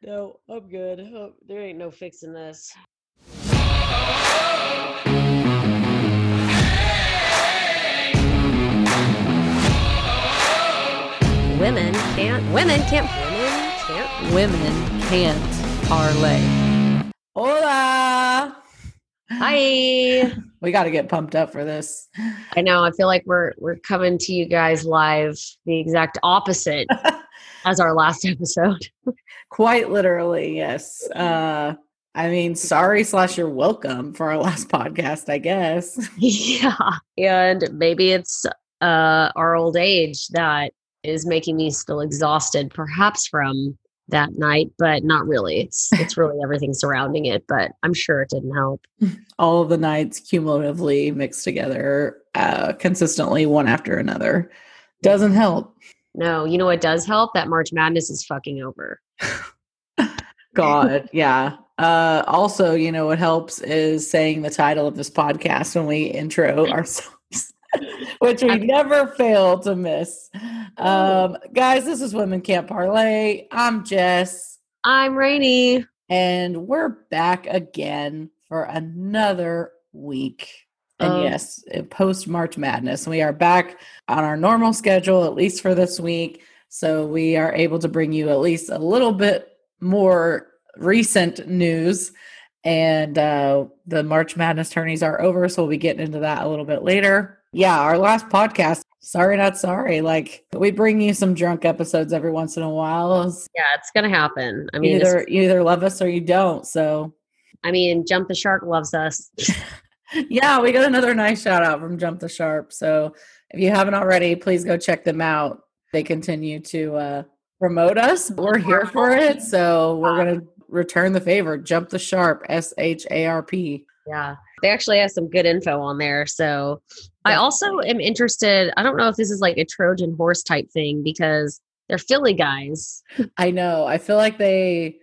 No, I'm good. Oh, there ain't no fixing this. Women can't. Women can't. Women can't. Women can't parlay. Hola. Hi. We got to get pumped up for this. I know. I feel like we're we're coming to you guys live, the exact opposite as our last episode. Quite literally, yes. Uh, I mean, sorry slash you're welcome for our last podcast, I guess. yeah, and maybe it's uh our old age that is making me still exhausted, perhaps from that night, but not really. It's it's really everything surrounding it, but I'm sure it didn't help. All of the nights cumulatively mixed together uh, consistently, one after another, doesn't help. No, you know what does help? That March Madness is fucking over. God, yeah. Uh, also, you know what helps is saying the title of this podcast when we intro ourselves, which we never fail to miss. Um, guys, this is Women Can't Parlay. I'm Jess, I'm Rainy. and we're back again for another week. And Um, yes, post March Madness, we are back on our normal schedule, at least for this week. So we are able to bring you at least a little bit more recent news. And uh, the March Madness tourneys are over. So we'll be getting into that a little bit later. Yeah, our last podcast, sorry, not sorry. Like we bring you some drunk episodes every once in a while. Yeah, it's gonna happen. I mean, either you either love us or you don't. So I mean, Jump the Shark loves us. yeah, we got another nice shout out from Jump the Sharp. So if you haven't already, please go check them out. They continue to uh, promote us. We're here for it. So we're going to return the favor. Jump the Sharp, S H A R P. Yeah. They actually have some good info on there. So I also am interested. I don't know if this is like a Trojan horse type thing because they're Philly guys. I know. I feel like they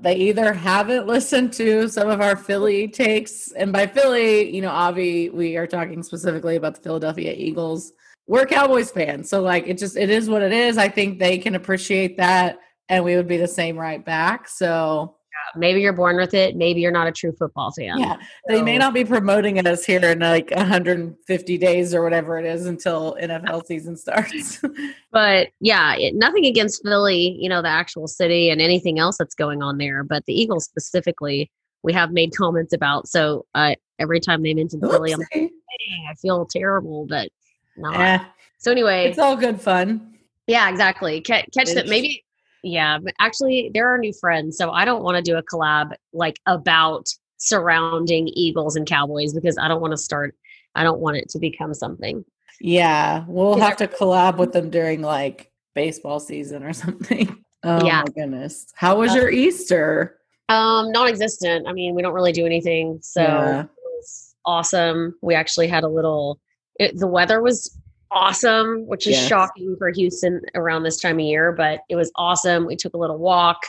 they either haven't listened to some of our Philly takes, and by Philly, you know, Avi, we are talking specifically about the Philadelphia Eagles. We're Cowboys fans, so like it just it is what it is. I think they can appreciate that, and we would be the same right back. So Maybe you're born with it. Maybe you're not a true football fan. yeah, they may not be promoting us here in like 150 days or whatever it is until NFL season starts. But yeah, it, nothing against Philly, you know, the actual city and anything else that's going on there. But the Eagles specifically, we have made comments about. So uh, every time they mention Philly, I'm like, Oopsie. "Dang, I feel terrible, but not. Eh, So anyway, it's all good fun. Yeah, exactly. Catch, catch that. Maybe. Yeah, but actually, they're our new friends, so I don't want to do a collab like about surrounding Eagles and Cowboys because I don't want to start. I don't want it to become something. Yeah, we'll have to collab with them during like baseball season or something. Oh Yeah. my goodness. How was Uh, your Easter? Um, non-existent. I mean, we don't really do anything, so Yeah. it was awesome. We actually had a little. It, the weather was awesome, which is Yes. shocking for Houston around this time of year, but it was awesome. We took a little walk,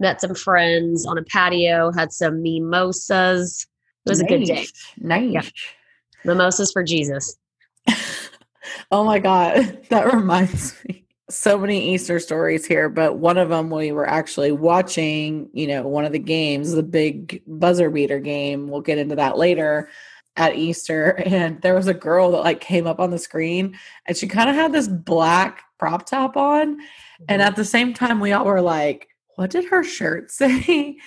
met some friends on a patio, had some mimosas. It was a good day. Nice. Yeah. Mimosas for Jesus. oh my god, that reminds me. So many Easter stories here, but one of them we were actually watching, you know, one of the games, the big buzzer beater game. We'll get into that later at Easter. And there was a girl that like came up on the screen and she kind of had this black prop top on. And at the same time, we all were like, what did her shirt say?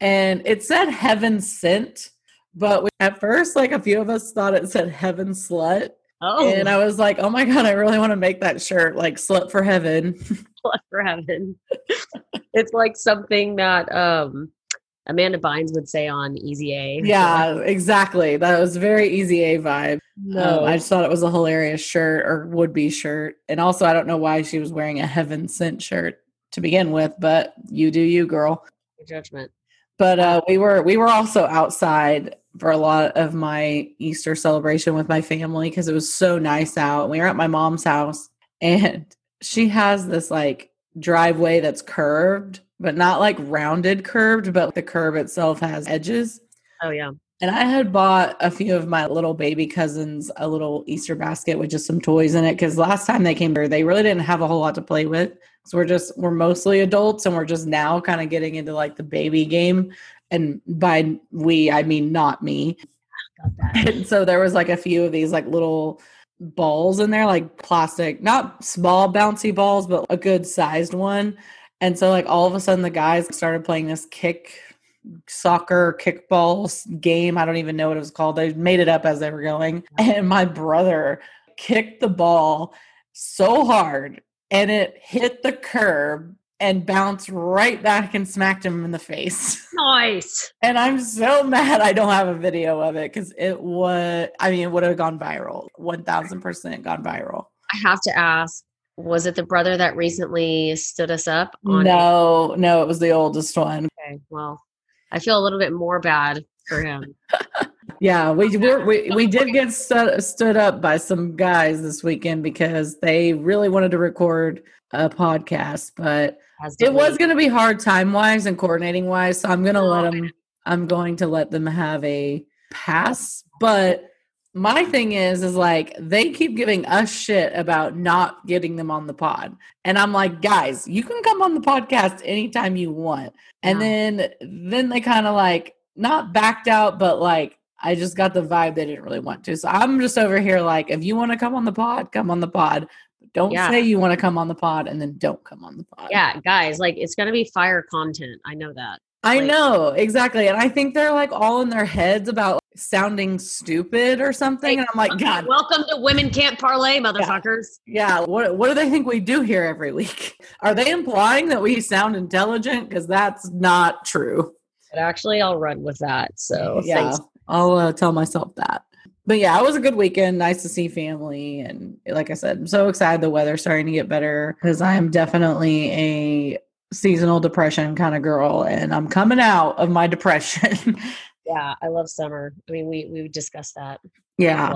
And it said heaven sent. But we, at first, like a few of us thought it said heaven slut. oh, And I was like, oh my God, I really want to make that shirt like slut for heaven. blood for heaven. it's like something that um Amanda Bynes would say on Easy A. yeah, exactly. That was very easy A vibe. No. Um, I just thought it was a hilarious shirt or would be shirt. And also, I don't know why she was wearing a heaven sent shirt to begin with, but you do you, girl. judgment. but uh, we were we were also outside for a lot of my Easter celebration with my family because it was so nice out. We were at my mom's house, and she has this like driveway that's curved, but not like rounded curved, but the curb itself has edges. Oh yeah. And I had bought a few of my little baby cousins a little Easter basket with just some toys in it because last time they came here, they really didn't have a whole lot to play with. So we're just we're mostly adults and we're just now kind of getting into like the baby game. And by we, I mean not me. And so there was like a few of these like little balls in there, like plastic, not small bouncy balls, but a good sized one. And so like all of a sudden the guys started playing this kick soccer kickball game. I don't even know what it was called. They made it up as they were going. And my brother kicked the ball so hard and it hit the curb and bounced right back and smacked him in the face. Nice. And I'm so mad I don't have a video of it because it would, I mean, it would have gone viral. 1000% gone viral. I have to ask, was it the brother that recently stood us up? no, no, it was the oldest one. Okay, well, I feel a little bit more bad for him. yeah, we we're, we we did get stood, stood up by some guys this weekend because they really wanted to record a podcast, but it was going to be hard time wise and coordinating wise. So I'm going to let oh, them. I'm going to let them have a pass, but my thing is is like they keep giving us shit about not getting them on the pod. And i'm like guys you can come on the podcast anytime you want. And yeah. then then they kind of like not backed out but like i just got the vibe they didn't really want to. So i'm just over here like if you want to come on the pod come on the pod. Don't yeah. say you want to come on the pod and then don't come on the pod. Yeah guys like it's gonna be fire content. I know that. I like, know exactly, and I think they're like all in their heads about sounding stupid or something. and I'm like, God, welcome to Women Can't Parlay, motherfuckers. Yeah. yeah. What What do they think we do here every week? Are they implying that we sound intelligent? Because that's not true. But actually, I'll run with that. So yeah, thanks. I'll uh, tell myself that. But yeah, it was a good weekend. Nice to see family, and like I said, I'm so excited the weather's starting to get better because I am definitely a seasonal depression kind of girl and I'm coming out of my depression. yeah, I love summer. I mean, we we discussed that. Yeah.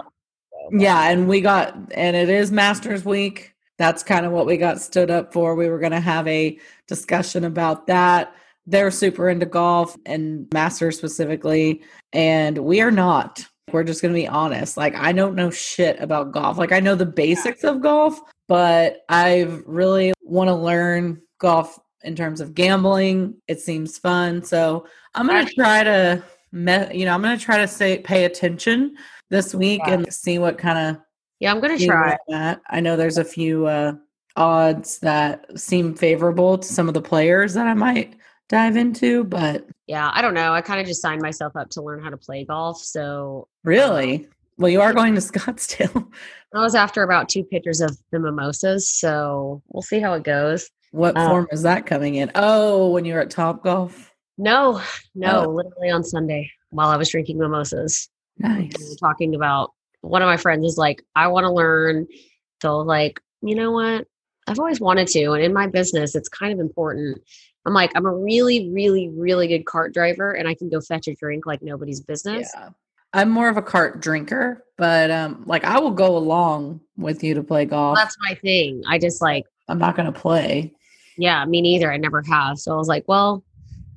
yeah, and we got and it is Masters week. That's kind of what we got stood up for. We were going to have a discussion about that. They're super into golf and Masters specifically, and we are not. We're just going to be honest. Like I don't know shit about golf. Like I know the basics of golf, but I really want to learn golf in terms of gambling. It seems fun. So I'm going to try to, me- you know, I'm going to try to say pay attention this week yeah. and see what kind of. Yeah, I'm going to try that. I know there's a few uh, odds that seem favorable to some of the players that I might dive into, but yeah, I don't know. I kind of just signed myself up to learn how to play golf. So really, um, well, you are going to Scottsdale. I was after about two pitchers of the mimosas, so we'll see how it goes. What um, form is that coming in? Oh, when you were at Top Golf? No, no, oh. literally on Sunday while I was drinking mimosas. Nice. We talking about one of my friends is like, I want to learn. So like, you know what? I've always wanted to, and in my business, it's kind of important. I'm like, I'm a really, really, really good cart driver, and I can go fetch a drink like nobody's business. Yeah. I'm more of a cart drinker, but um, like I will go along with you to play golf. That's my thing. I just like I'm not going to play. Yeah, me neither. I never have. So I was like, well,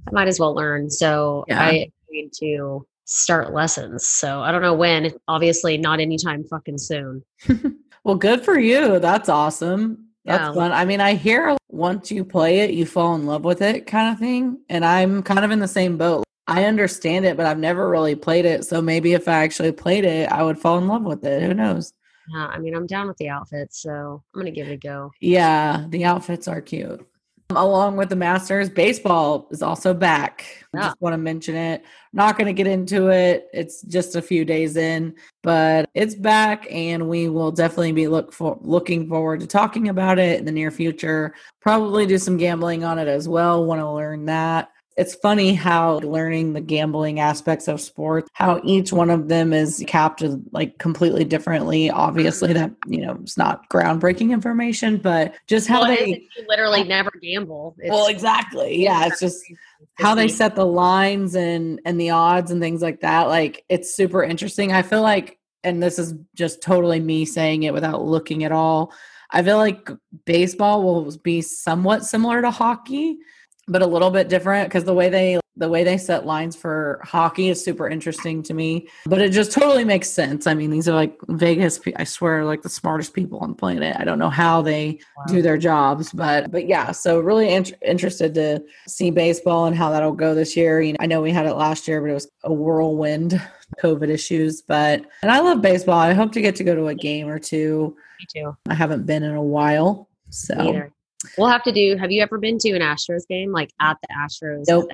I might as well learn. So yeah. I need to start lessons. So I don't know when. Obviously, not anytime fucking soon. well, good for you. That's awesome. That's yeah. fun. I mean, I hear once you play it, you fall in love with it kind of thing. And I'm kind of in the same boat. I understand it, but I've never really played it. So maybe if I actually played it, I would fall in love with it. Who knows? Yeah, I mean, I'm down with the outfits, so I'm going to give it a go. Yeah, the outfits are cute. Along with the Masters, baseball is also back. Yeah. Just want to mention it. Not going to get into it. It's just a few days in, but it's back, and we will definitely be look for looking forward to talking about it in the near future. Probably do some gambling on it as well. Want to learn that it's funny how learning the gambling aspects of sports, how each one of them is capped like completely differently. Obviously, that you know it's not groundbreaking information, but just how well, they literally never gamble. It's, well, exactly. Yeah, it's just how they set the lines and and the odds and things like that. Like it's super interesting. I feel like, and this is just totally me saying it without looking at all. I feel like baseball will be somewhat similar to hockey but a little bit different because the way they the way they set lines for hockey is super interesting to me, but it just totally makes sense. I mean, these are like Vegas, I swear, like the smartest people on the planet. I don't know how they wow. do their jobs, but but yeah, so really in- interested to see baseball and how that'll go this year. You know, I know we had it last year, but it was a whirlwind COVID issues, but and I love baseball. I hope to get to go to a game or two. Me too. I haven't been in a while. So we'll have to do have you ever been to an Astros game? Like at the Astros? Nope.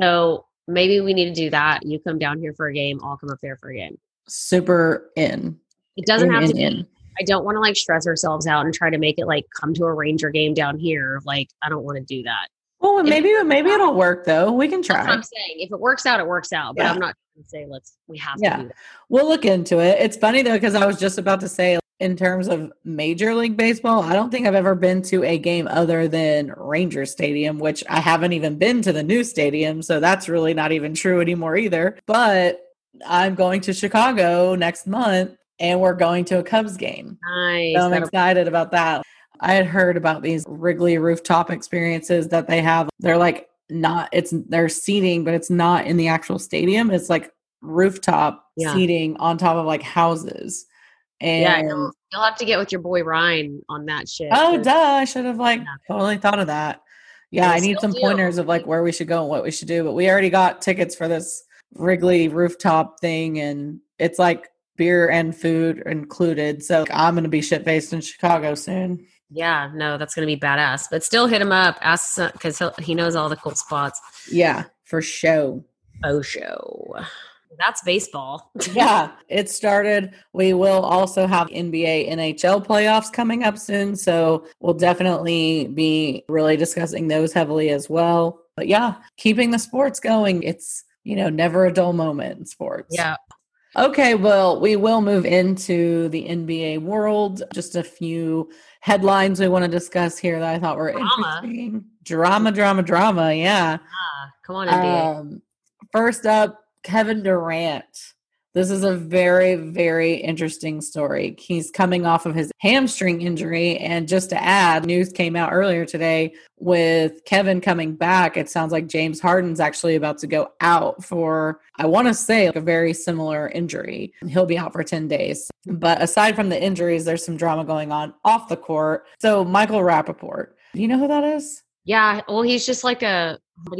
So maybe we need to do that. You come down here for a game, I'll come up there for a game. Super in. It doesn't in, have to in, be. in. I don't want to like stress ourselves out and try to make it like come to a Ranger game down here. Like I don't want to do that. Well, maybe maybe it'll work though. We can try. I'm saying. If it works out, it works out. But yeah. I'm not going to say let's we have yeah. to. We'll look into it. It's funny though because I was just about to say in terms of Major League Baseball, I don't think I've ever been to a game other than Ranger Stadium, which I haven't even been to the new stadium. So that's really not even true anymore either. But I'm going to Chicago next month and we're going to a Cubs game. Nice. So I'm excited about that. I had heard about these Wrigley rooftop experiences that they have. They're like not, it's, they're seating, but it's not in the actual stadium. It's like rooftop yeah. seating on top of like houses. And yeah, you'll, you'll, have to get with your boy Ryan on that shit. Oh, duh! I should have like yeah. totally thought of that. Yeah, I need some do. pointers of like where we should go and what we should do. But we already got tickets for this Wrigley rooftop thing, and it's like beer and food included. So I'm going to be shit faced in Chicago soon. Yeah, no, that's going to be badass. But still, hit him up, ask because he knows all the cool spots. Yeah, for show. Oh, show that's baseball. yeah, it started. We will also have NBA, NHL playoffs coming up soon. So we'll definitely be really discussing those heavily as well. But yeah, keeping the sports going. It's, you know, never a dull moment in sports. Yeah. Okay, well, we will move into the NBA world. Just a few headlines we want to discuss here that I thought were drama. interesting. Drama, drama, drama. Yeah. Ah, come on, NBA. Um, first up, Kevin Durant. This is a very, very interesting story. He's coming off of his hamstring injury. And just to add, news came out earlier today with Kevin coming back. It sounds like James Harden's actually about to go out for, I want to say, like a very similar injury. He'll be out for 10 days. But aside from the injuries, there's some drama going on off the court. So, Michael Rapaport, do you know who that is? Yeah. Well, he's just like a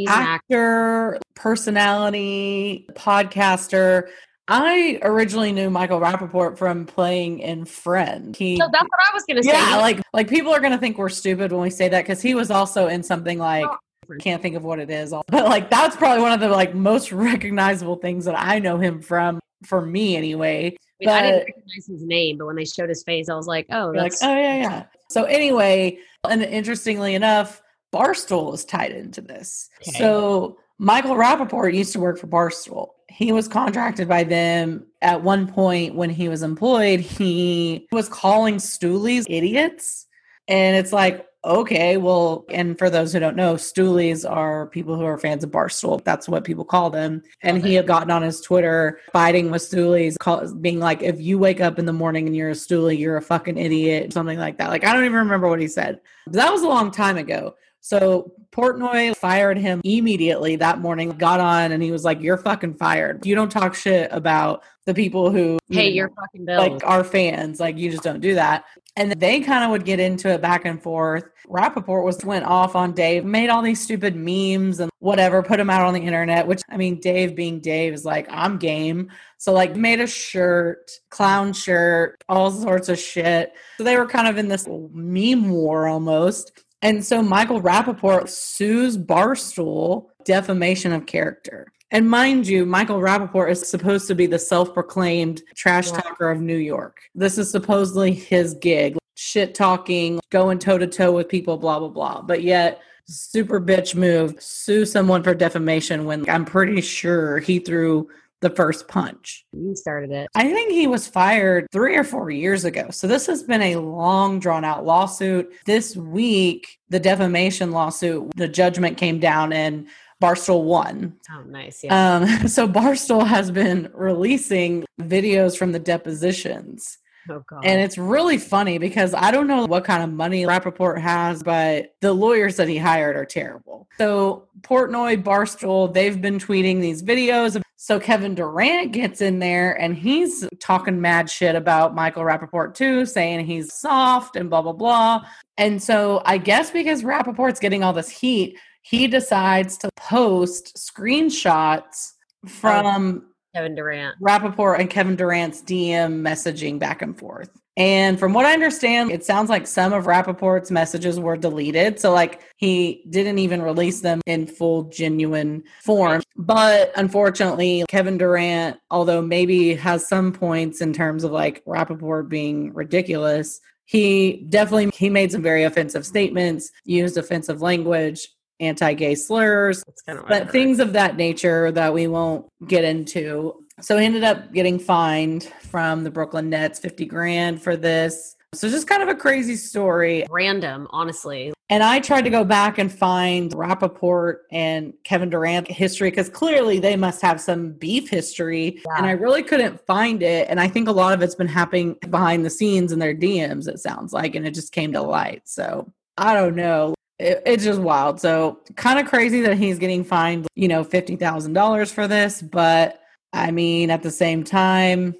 actor, personality, podcaster. I originally knew Michael Rapaport from playing in Friend. He, so that's what I was gonna say. Yeah, like like people are gonna think we're stupid when we say that because he was also in something like oh. can't think of what it is, but like that's probably one of the like most recognizable things that I know him from. For me, anyway. I, mean, but, I didn't recognize his name, but when they showed his face, I was like, "Oh, that's like, oh yeah, yeah." So anyway, and interestingly enough, Barstool is tied into this. Okay. So Michael Rapaport used to work for Barstool. He was contracted by them at one point when he was employed. He was calling Stoolies idiots. And it's like, okay, well, and for those who don't know, Stoolies are people who are fans of Barstool. That's what people call them. And okay. he had gotten on his Twitter fighting with Stoolies, call, being like, if you wake up in the morning and you're a Stoolie, you're a fucking idiot, something like that. Like, I don't even remember what he said. But that was a long time ago. So Portnoy fired him immediately that morning, got on and he was like, You're fucking fired. You don't talk shit about the people who Hey, you are fucking bill. Like our fans. Like you just don't do that. And they kind of would get into it back and forth. Rapaport was went off on Dave, made all these stupid memes and whatever, put them out on the internet, which I mean, Dave being Dave is like, I'm game. So like made a shirt, clown shirt, all sorts of shit. So they were kind of in this meme war almost. And so Michael Rapaport sues Barstool defamation of character. And mind you, Michael Rapaport is supposed to be the self proclaimed trash talker of New York. This is supposedly his gig shit talking, going toe to toe with people, blah, blah, blah. But yet, super bitch move, sue someone for defamation when I'm pretty sure he threw the first punch. You started it. I think he was fired three or four years ago. So this has been a long, drawn out lawsuit. This week, the defamation lawsuit, the judgment came down and Barstool won. Oh, nice. Yeah. Um, so Barstool has been releasing videos from the depositions Oh god. And it's really funny because I don't know what kind of money Rapaport has, but the lawyers that he hired are terrible. So Portnoy, Barstool, they've been tweeting these videos. So Kevin Durant gets in there and he's talking mad shit about Michael Rapaport too, saying he's soft and blah, blah, blah. And so I guess because Rapaport's getting all this heat, he decides to post screenshots from Kevin Durant. Rapaport and Kevin Durant's DM messaging back and forth. And from what I understand, it sounds like some of Rapaport's messages were deleted. So, like, he didn't even release them in full, genuine form. But unfortunately, Kevin Durant, although maybe has some points in terms of like Rapaport being ridiculous, he definitely he made some very offensive statements, used offensive language, anti-gay slurs, but things of that nature that we won't get into. So he ended up getting fined from the Brooklyn Nets 50 grand for this. So just kind of a crazy story. random, honestly. And I tried to go back and find Rapaport and Kevin Durant history because clearly they must have some beef history. Yeah. And I really couldn't find it. And I think a lot of it's been happening behind the scenes in their DMs, it sounds like. And it just came to light. So I don't know. It, it's just wild. So kind of crazy that he's getting fined, you know, $50,000 for this. But I mean, at the same time,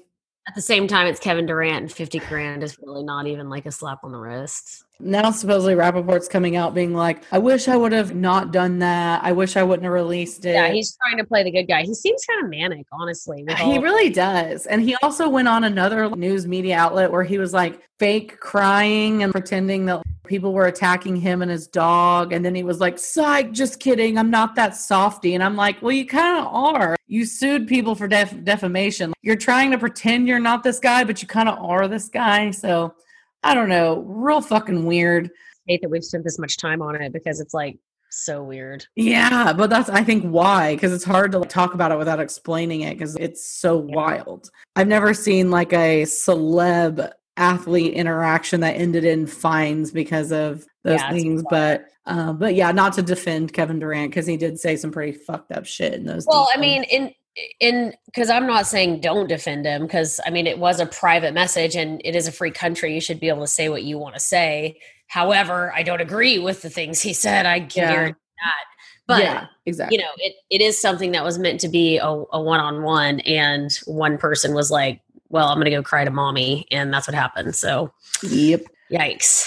At the same time, it's Kevin Durant and 50 grand is really not even like a slap on the wrist. Now supposedly Rapaport's coming out being like, I wish I would have not done that. I wish I wouldn't have released it. Yeah, he's trying to play the good guy. He seems kind of manic, honestly. He all- really does. And he also went on another news media outlet where he was like fake crying and pretending that people were attacking him and his dog. And then he was like, psych, just kidding. I'm not that softy. And I'm like, well, you kind of are. You sued people for def- defamation. You're trying to pretend you're not this guy, but you kind of are this guy. So I don't know. Real fucking weird. hate that we've spent this much time on it because it's like so weird. Yeah, but that's I think why because it's hard to talk about it without explaining it because it's so Yeah. wild. I've never seen like a celeb athlete interaction that ended in fines because of those Yeah, things. But uh, but yeah, not to defend Kevin Durant because he did say some pretty fucked up shit in those. Well, I mean, in in because I'm not saying don't defend him because I mean it was a private message and it is a free country. You should be able to say what you want to say. However, I don't agree with the things he said. I Yeah. guarantee that. But yeah, exactly. you know, it, it is something that was meant to be a, a one-on-one and one person was like, well, I'm going to go cry to mommy. And that's what happened. So Yep. yikes.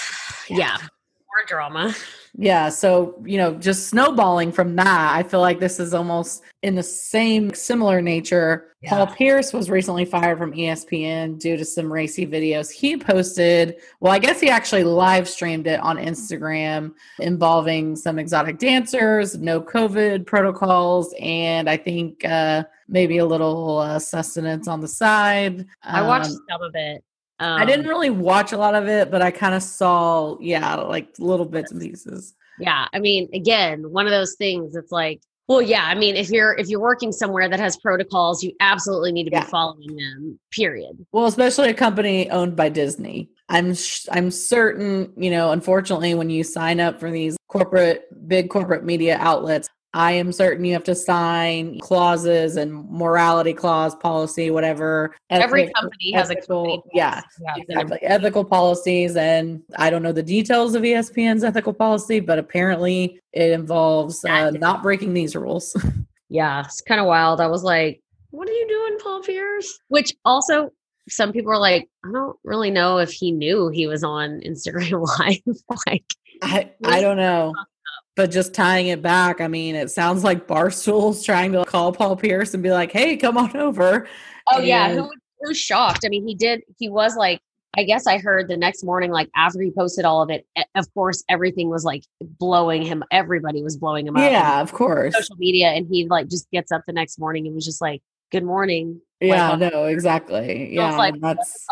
Yeah. More drama. Yeah, so you know, just snowballing from that, I feel like this is almost in the same similar nature. Paul Pierce was recently fired from ESPN due to some racy videos he posted. Well, I guess he actually live streamed it on Instagram involving some exotic dancers, no COVID protocols, and I think uh, maybe a little uh, sustenance on the side. I watched Um, some of it. Um, I didn't really watch a lot of it, but I kind of saw, yeah, like little bits and pieces. yeah i mean again one of those things it's like well yeah i mean if you're if you're working somewhere that has protocols you absolutely need to Yeah. be following them period Well, especially a company owned by Disney. I'm sh- I'm certain, you know, unfortunately when you sign up for these corporate big corporate media outlets, I am certain you have to sign clauses and morality clause, policy, whatever. every ethic- company has a ethical- company yeah, yeah. exactly ethical policies and i don't know the details of espn's ethical policy but apparently it involves uh, not breaking these rules. Yeah it's kind of wild. I was like what are you doing paul pierce? Which also some people are like i don't really know if he knew he was on instagram live. Like I, I don't know. But just tying it back, I mean, it sounds like Barstool's trying to call Paul Pierce and be like, hey, come on over. Oh yeah, And- who who was shocked? I mean, he did. He was like, I guess I heard the next morning, like after he posted all of it. e- Of course, everything was like blowing him. Everybody was blowing him up. Yeah, of course. social media, and he like just gets up the next morning and was just like, "Good morning." Uh, yeah, like, no, exactly. Yeah, like, that's.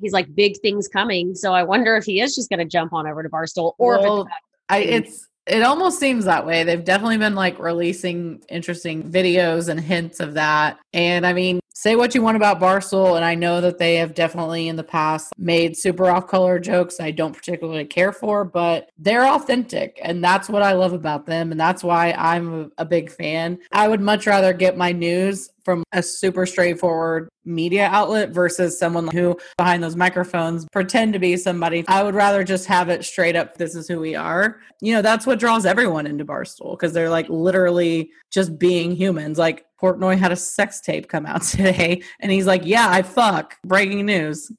He's like, big things coming. So I wonder if he is just going to jump on over to Barstool, or if Well, it's I it's it almost seems that way. They've definitely been like releasing interesting videos and hints of that. And I mean, say what you want about Barstool, and I know that they have definitely in the past made super off color jokes I don't particularly care for, but they're authentic, and that's what I love about them, and that's why I'm a, a big fan. I would much rather get my news from a super straightforward media outlet versus someone who behind those microphones pretend to be somebody. I would rather just have it straight up this is who we are. You know, that's what draws everyone into Barstool because they're like literally just being humans. Like Portnoy had a sex tape come out today and he's like, "Yeah, I fuck." Breaking news.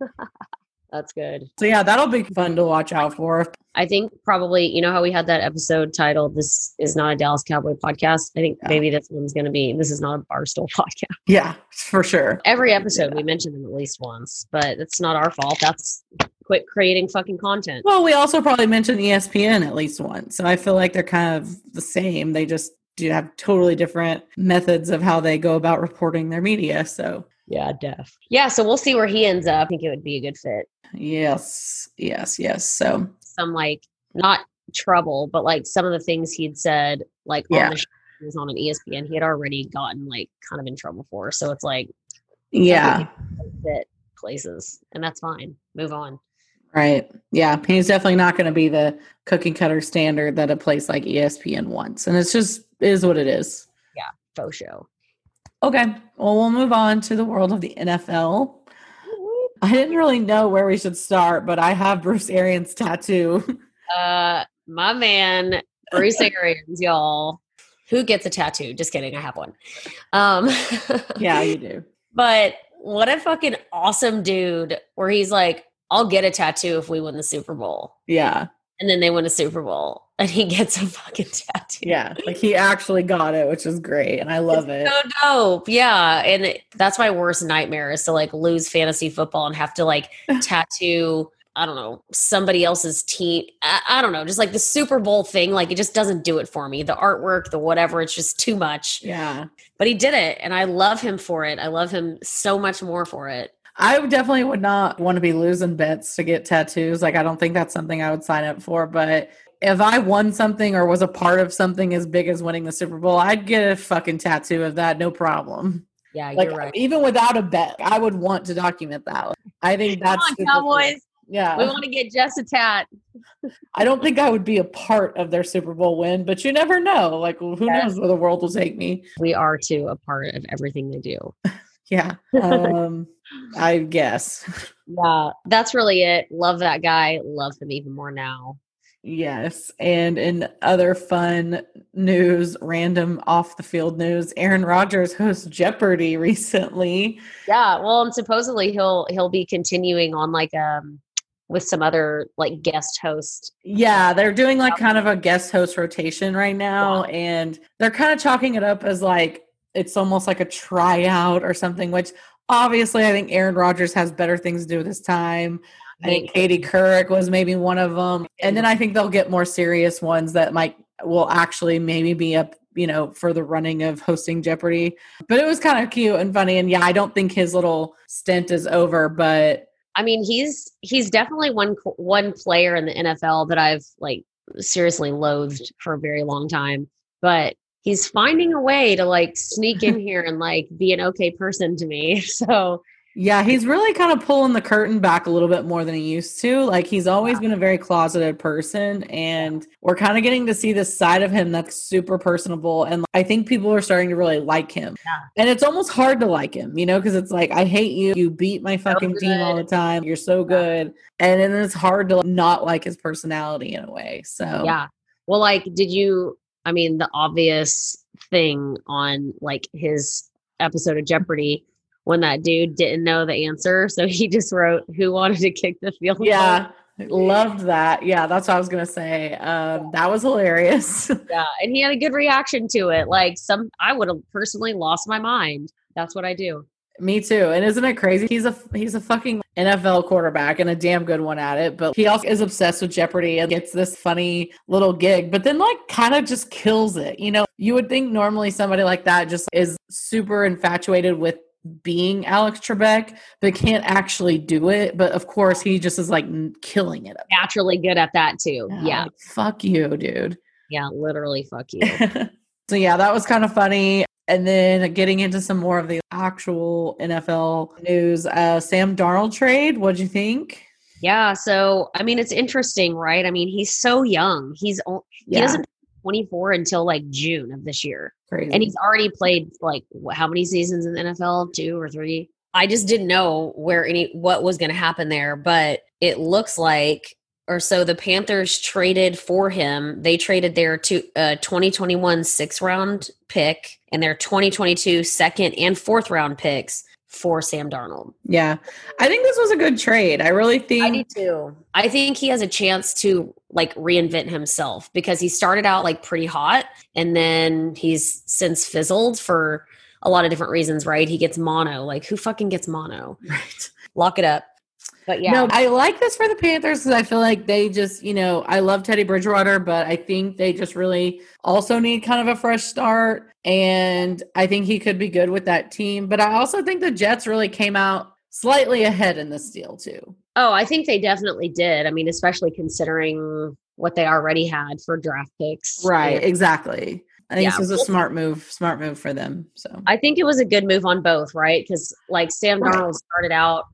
That's good. So yeah, that'll be fun to watch out for. I think probably, you know how we had that episode titled This is not a Dallas Cowboy podcast? I think Yeah. maybe this one's going to be This is not a Barstool podcast. Yeah, for sure. Every episode we mention them at least once, but it's not our fault. That's quit creating fucking content. Well, we also probably mentioned ESPN at least once. So I feel like they're kind of the same. They just do have totally different methods of how they go about reporting their media. So Yeah, def. Yeah, so we'll see where he ends up. I think it would be a good fit. yes, yes, yes. So Some like not trouble, but like some of the things he'd said, like Yeah. on the show he was on an ESPN, he had already gotten like kind of in trouble for. So it's like yeah, fit places, and that's fine. Move on. right. Yeah, he's definitely not going to be the cookie cutter standard that a place like ESPN wants. And it's just is what it is. Yeah. Faux show. Okay. Well, we'll move on to the world of the NFL. I didn't really know where we should start, but I have Bruce Arians' tattoo. Uh, my man Bruce Arians, y'all. Who gets a tattoo? Just kidding. I have one. Um, yeah, you do. but what a fucking awesome dude! Where he's like, "I'll get a tattoo if we win the Super Bowl," Yeah. and then they win a Super Bowl, and he gets a fucking tattoo. Yeah. Like he actually got it, which is great. And I love it. So dope. Yeah. And it- that's my worst nightmare is to like lose fantasy football and have to like tattoo, I don't know, somebody else's team. I, I don't know, just like the Super Bowl thing. Like it just doesn't do it for me. The artwork, the whatever, it's just too much. Yeah. But he did it. And I love him for it. I love him so much more for it. I definitely would not want to be losing bets to get tattoos. Like I don't think that's something I would sign up for. But if I won something or was a part of something as big as winning the Super Bowl, I'd get a fucking tattoo of that, no problem. Yeah, Like you're right. even without a bet, I would want to document that. I think that's Come on, super cool. Cowboys. Yeah. We want to get Jess a tat. I don't think I would be a part of their Super Bowl win, but you never know. Like who Yes. knows where the world will take me. We are too a part of everything they do. Yeah. Um I guess. Yeah, that's really it. Love that guy. Love him even more now. Yes. And in other fun news, random off the field news, Aaron Rodgers hosts Jeopardy recently. Yeah, well, and supposedly he'll he'll be continuing on like um with some other like guest host. Yeah, they're doing like kind of a guest host rotation right now, and they're kind of chalking it up as like it's almost like a tryout or something, which obviously I think Aaron Rodgers has better things to do with his time. I think Katie Couric was maybe one of them. And then I think they'll get more serious ones that might will actually maybe be up, you know, for the running of hosting Jeopardy. But it was kind of cute and funny. And yeah, I don't think his little stint is over, but I mean, he's he's definitely one one player in the NFL that I've like seriously loathed for a very long time, but he's finding a way to like sneak in here and like be an okay person to me. So, Yeah, he's really kind of pulling the curtain back a little bit more than he used to. Like he's always been a very closeted person and we're kind of getting to see this side of him that's super personable and I think people are starting to really like him. Yeah. And it's almost hard to like him, you know, because it's like I hate you. You beat my fucking team all the time. You're so good. And then it's hard to not like his personality in a way. So yeah. Well, like, did you? I mean, the obvious thing on like his episode of Jeopardy when that dude didn't know the answer, so he just wrote, "Who wanted to kick the field goal?" yeah. Loved that. Yeah, that's what I was gonna say. Um, that was hilarious. Yeah, and he had a good reaction to it. Like some, I would have personally lost my mind. That's what I do. Me too. And isn't it crazy? He's a he's a fucking NFL quarterback and a damn good one at it. But he also is obsessed with Jeopardy and gets this funny little gig, but then like kind of just kills it. You know, you would think normally somebody like that just is super infatuated with being Alex Trebek, but can't actually do it. But of course, he just is like killing it. Naturally good at that too. Yeah, like, fuck you, dude. yeah, literally. Fuck you. so yeah, that was kind of funny. And then getting into some more of the actual NFL news, uh, Sam Darnold trade. What'd you think? yeah. So I mean, it's interesting, right? I mean, he's so young. He's he Yeah. doesn't 24 until like June of this year. Crazy. And he's already played like how many seasons in the NFL? Two or three? I just didn't know where any what was going to happen there, but it looks like or so the Panthers traded for him. They traded their two, uh, 2021 six round pick and their 2022 second and fourth round picks for Sam Darnold. yeah. I think this was a good trade. I really think I do too. I think he has a chance to like reinvent himself because he started out like pretty hot and then he's since fizzled for a lot of different reasons, right? He gets mono. Like who fucking gets mono? Right. Lock it up. But yeah. No, I like this for the Panthers because I feel like they just, you know, I love Teddy Bridgewater, but I think they just really also need kind of a fresh start. And I think he could be good with that team. But I also think the Jets really came out slightly ahead in this deal, too. Oh, I think they definitely did. I mean, especially considering what they already had for draft picks. Right. And Exactly. I think Yeah. this was a smart move, smart move for them. So, I think it was a good move on both, right? Because like Sam. Darnold started out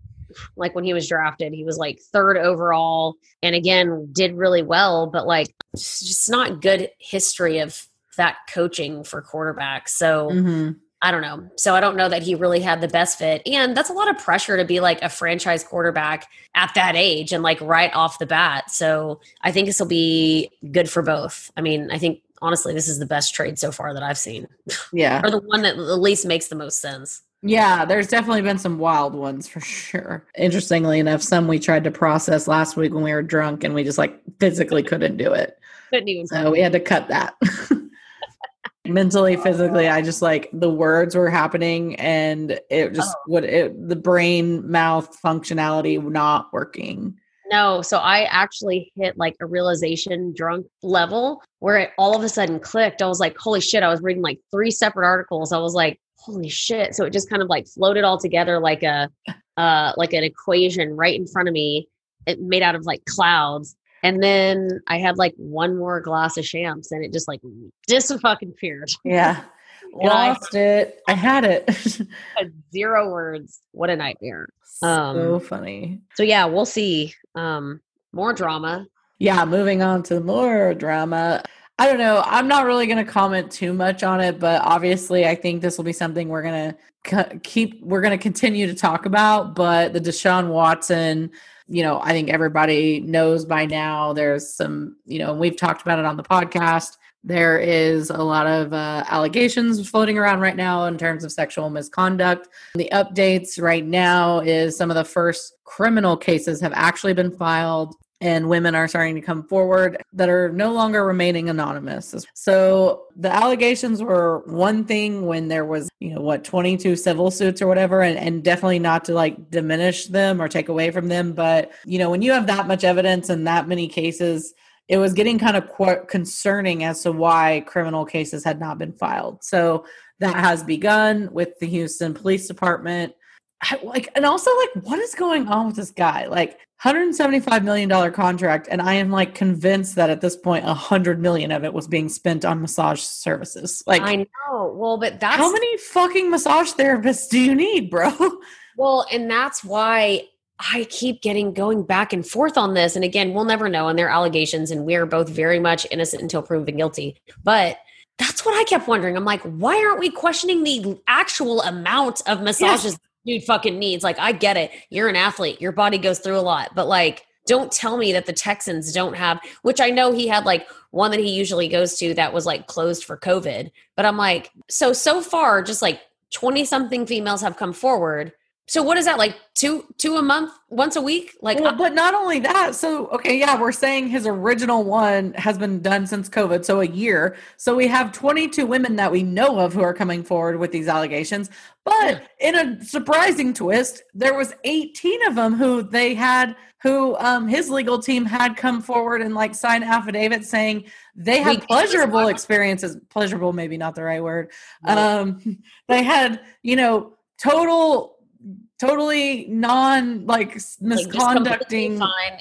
like when he was drafted, he was like third overall and again did really well, but like it's just not good history of that coaching for quarterbacks. So Mhm. I don't know. So I don't know that he really had the best fit. And that's a lot of pressure to be like a franchise quarterback at that age and like right off the bat. So I think this will be good for both. I mean, I think honestly, this is the best trade so far that I've seen, yeah. or the one that at least makes the most sense. Yeah, there's definitely been some wild ones for sure. Interestingly enough, some we tried to process last week when we were drunk and we just like physically couldn't do it. Couldn't even. So we had to cut that. Mentally, physically, I just like the words were happening and it just Oh. would it the brain mouth functionality not working. No, so I actually hit like a realization drunk level where it all of a sudden clicked. I was like, holy shit, I was reading like three separate articles. I was like, holy shit. So it just kind of like floated all together like a uh like an equation right in front of me. It made out of like clouds. And then I had like one more glass of champs and it just like just fucking appeared. Yeah. And I Lost it. I had it. zero words. What a nightmare. so Um, funny. So yeah, we'll see. Um more drama. Yeah, moving on to more drama. I don't know. I'm not really going to comment too much on it, but obviously, I think this will be something we're going to keep, we're going to continue to talk about. But the Deshaun Watson, you know, I think everybody knows by now there's some, you know, we've talked about it on the podcast. There is a lot of uh, allegations floating around right now in terms of sexual misconduct. The updates right now is some of the first criminal cases have actually been filed and women are starting to come forward that are no longer remaining anonymous. So the allegations were one thing when there was, you know, what 22 civil suits or whatever and, and definitely not to like diminish them or take away from them, but you know, when you have that much evidence and that many cases, it was getting kind of qu- concerning as to why criminal cases had not been filed. So that has begun with the Houston Police Department. I- like and also like what is going on with this guy like 175 million dollar contract and i am like convinced that at this point 100 million of it was being spent on massage services like I know. Well, but that's how many fucking massage therapists do you need bro Well, and that's why I keep getting going back and forth on this. And again, we'll never know. And their allegations, and we're both very much innocent until proven guilty. But that's what I kept wondering. I'm like, why aren't we questioning the actual amount of massages dude fucking needs? Like, I get it. You're an athlete. Your body goes through a lot. But like, don't tell me that the Texans don't have, which I know he had like one that he usually goes to that was like closed for COVID. But I'm like, so, so far, just like 20 something females have come forward. So what is that like two two a month, once a week? Like well, but not only that so okay yeah we're saying his original one has been done since covid so a year. So we have 22 women that we know of who are coming forward with these allegations but in a surprising twist there was 18 of them who they had who um his legal team had come forward and like sign affidavits saying they had We- pleasurable experiences pleasurable maybe not the right word um they had you know total totally non like misconducting.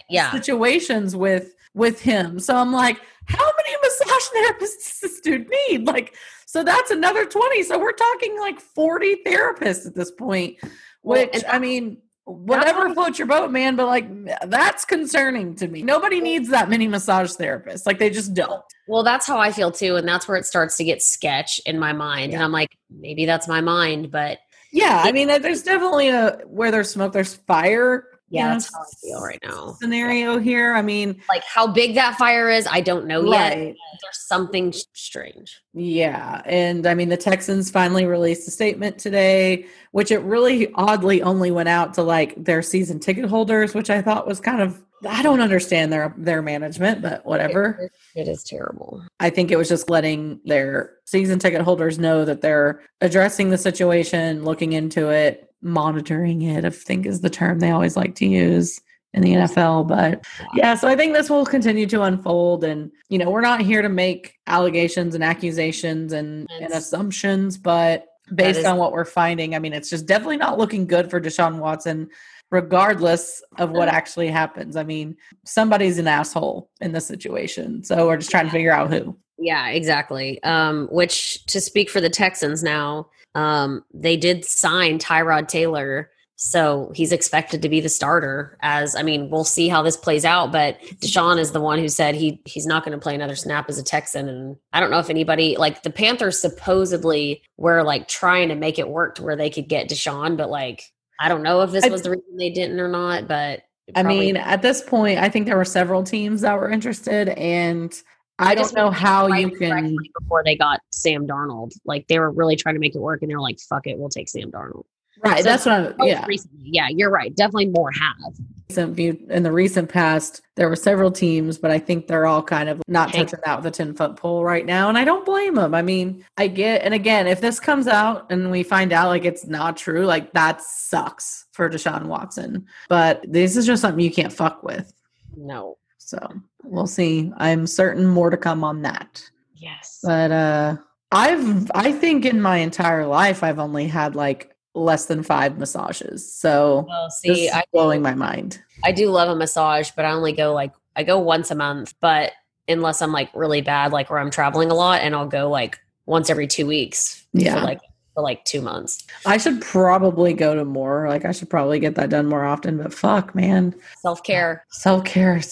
Yeah. situations with with him so i'm like how many massage therapists does this dude need like so that's another 20 so we're talking like 40 therapists at this point which and- i mean whatever floats your boat, man. But like, that's concerning to me. Nobody needs that many massage therapists. Like, they just don't. Well, that's how I feel too. And that's where it starts to get sketch in my mind. And I'm like, maybe that's my mind, but Yeah, I mean, there's definitely a where there's smoke, there's fire. Yeah, that's how I feel right now. Scenario here. I mean, Like how big that fire is, I don't know yet. right. There's something strange. Yeah. And I mean, the Texans finally released a statement today, which it really oddly only went out to like their season ticket holders, which I thought was kind of, I don't understand their, their management, but whatever. It is terrible. I think it was just letting their season ticket holders know that they're addressing the situation, looking into it, monitoring it, I think is the term they always like to use in the NFL. But yeah, so I think this will continue to unfold. And, you know, we're not here to make allegations and accusations and, and assumptions, but based is- on what we're finding, I mean, it's just definitely not looking good for Deshaun Watson. Regardless of what actually happens, I mean, somebody's an asshole in this situation. So we're just trying to figure out who. Yeah, exactly. Um, which to speak for the Texans now, um, they did sign Tyrod Taylor. So he's expected to be the starter as I mean, we'll see how this plays out, but Deshaun is the one who said he he's not going to play another snap as a Texan. And I don't know if anybody like the Panthers supposedly were like trying to make it work to where they could get Deshaun, but like I don't know if this was the reason they didn't or not, but I mean, at this point, I think there were several teams that were interested, and I, I don't just know how you can. before they got Sam Darnold. Like they were really trying to make it work, and they were like, "Fuck it, we'll take Sam Darnold." Right, So that's what I'm. Yeah, recently, yeah, you're right. Definitely more have. in the recent past, there were several teams, but I think they're all kind of not touching that with a ten foot pole right now, and I don't blame them. I mean, I get, and again, if this comes out and we find out like it's not true, like that sucks for Deshaun Watson. But this is just something you can't fuck with. No. So we'll see. I'm certain more to come on that. Yes. but uh i've i think in my entire life i've only had like less than five massages so well, see, I blowing my mind I do love a massage, but I only go like I go once a month. But unless I'm like really bad, like where I'm traveling a lot, and I'll go like once every two weeks. Yeah. For like for like two months. i should probably go to more like i should probably get that done more often but fuck man Self care self-care is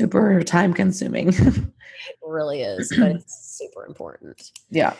super time consuming it really is, but it's super important. Yeah.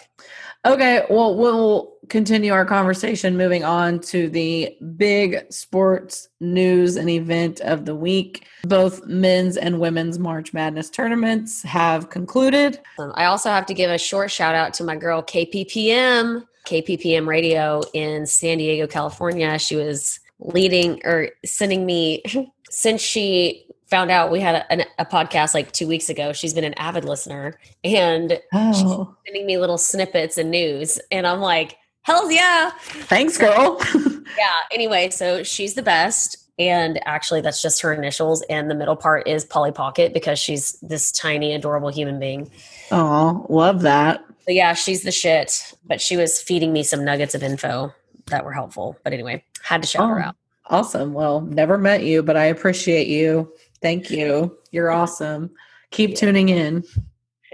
Okay. Well, we'll continue our conversation moving on to the big sports news and event of the week. Both men's and women's March Madness tournaments have concluded. Um, I also have to give a short shout out to my girl KPPM, KPPM Radio in San Diego, California. She was leading or sending me since she found out we had a, a podcast like two weeks ago. She's been an avid listener and Oh, sending me little snippets and news, and I'm like, hell yeah, thanks, girl. yeah. Anyway, so she's the best. And actually, that's just her initials. And the middle part is Polly Pocket because she's this tiny, adorable human being. oh, love that. But yeah, she's the shit. But she was feeding me some nuggets of info that were helpful. But anyway, had to shout her Oh, out. Awesome. Well, never met you, but I appreciate you. Thank you. You're awesome. Keep Yeah. tuning in.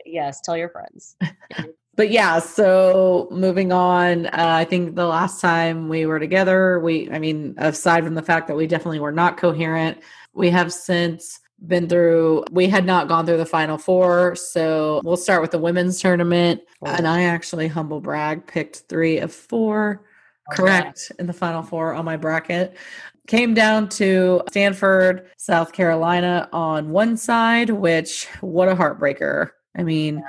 Yes, tell your friends. but yeah so moving on uh, i think the last time we were together we i mean aside from the fact that we definitely were not coherent we have since been through we had not gone through the final four so we'll start with the women's tournament and i actually humble brag picked three of four correct in the final four on my bracket came down to stanford south carolina on one side which what a heartbreaker i mean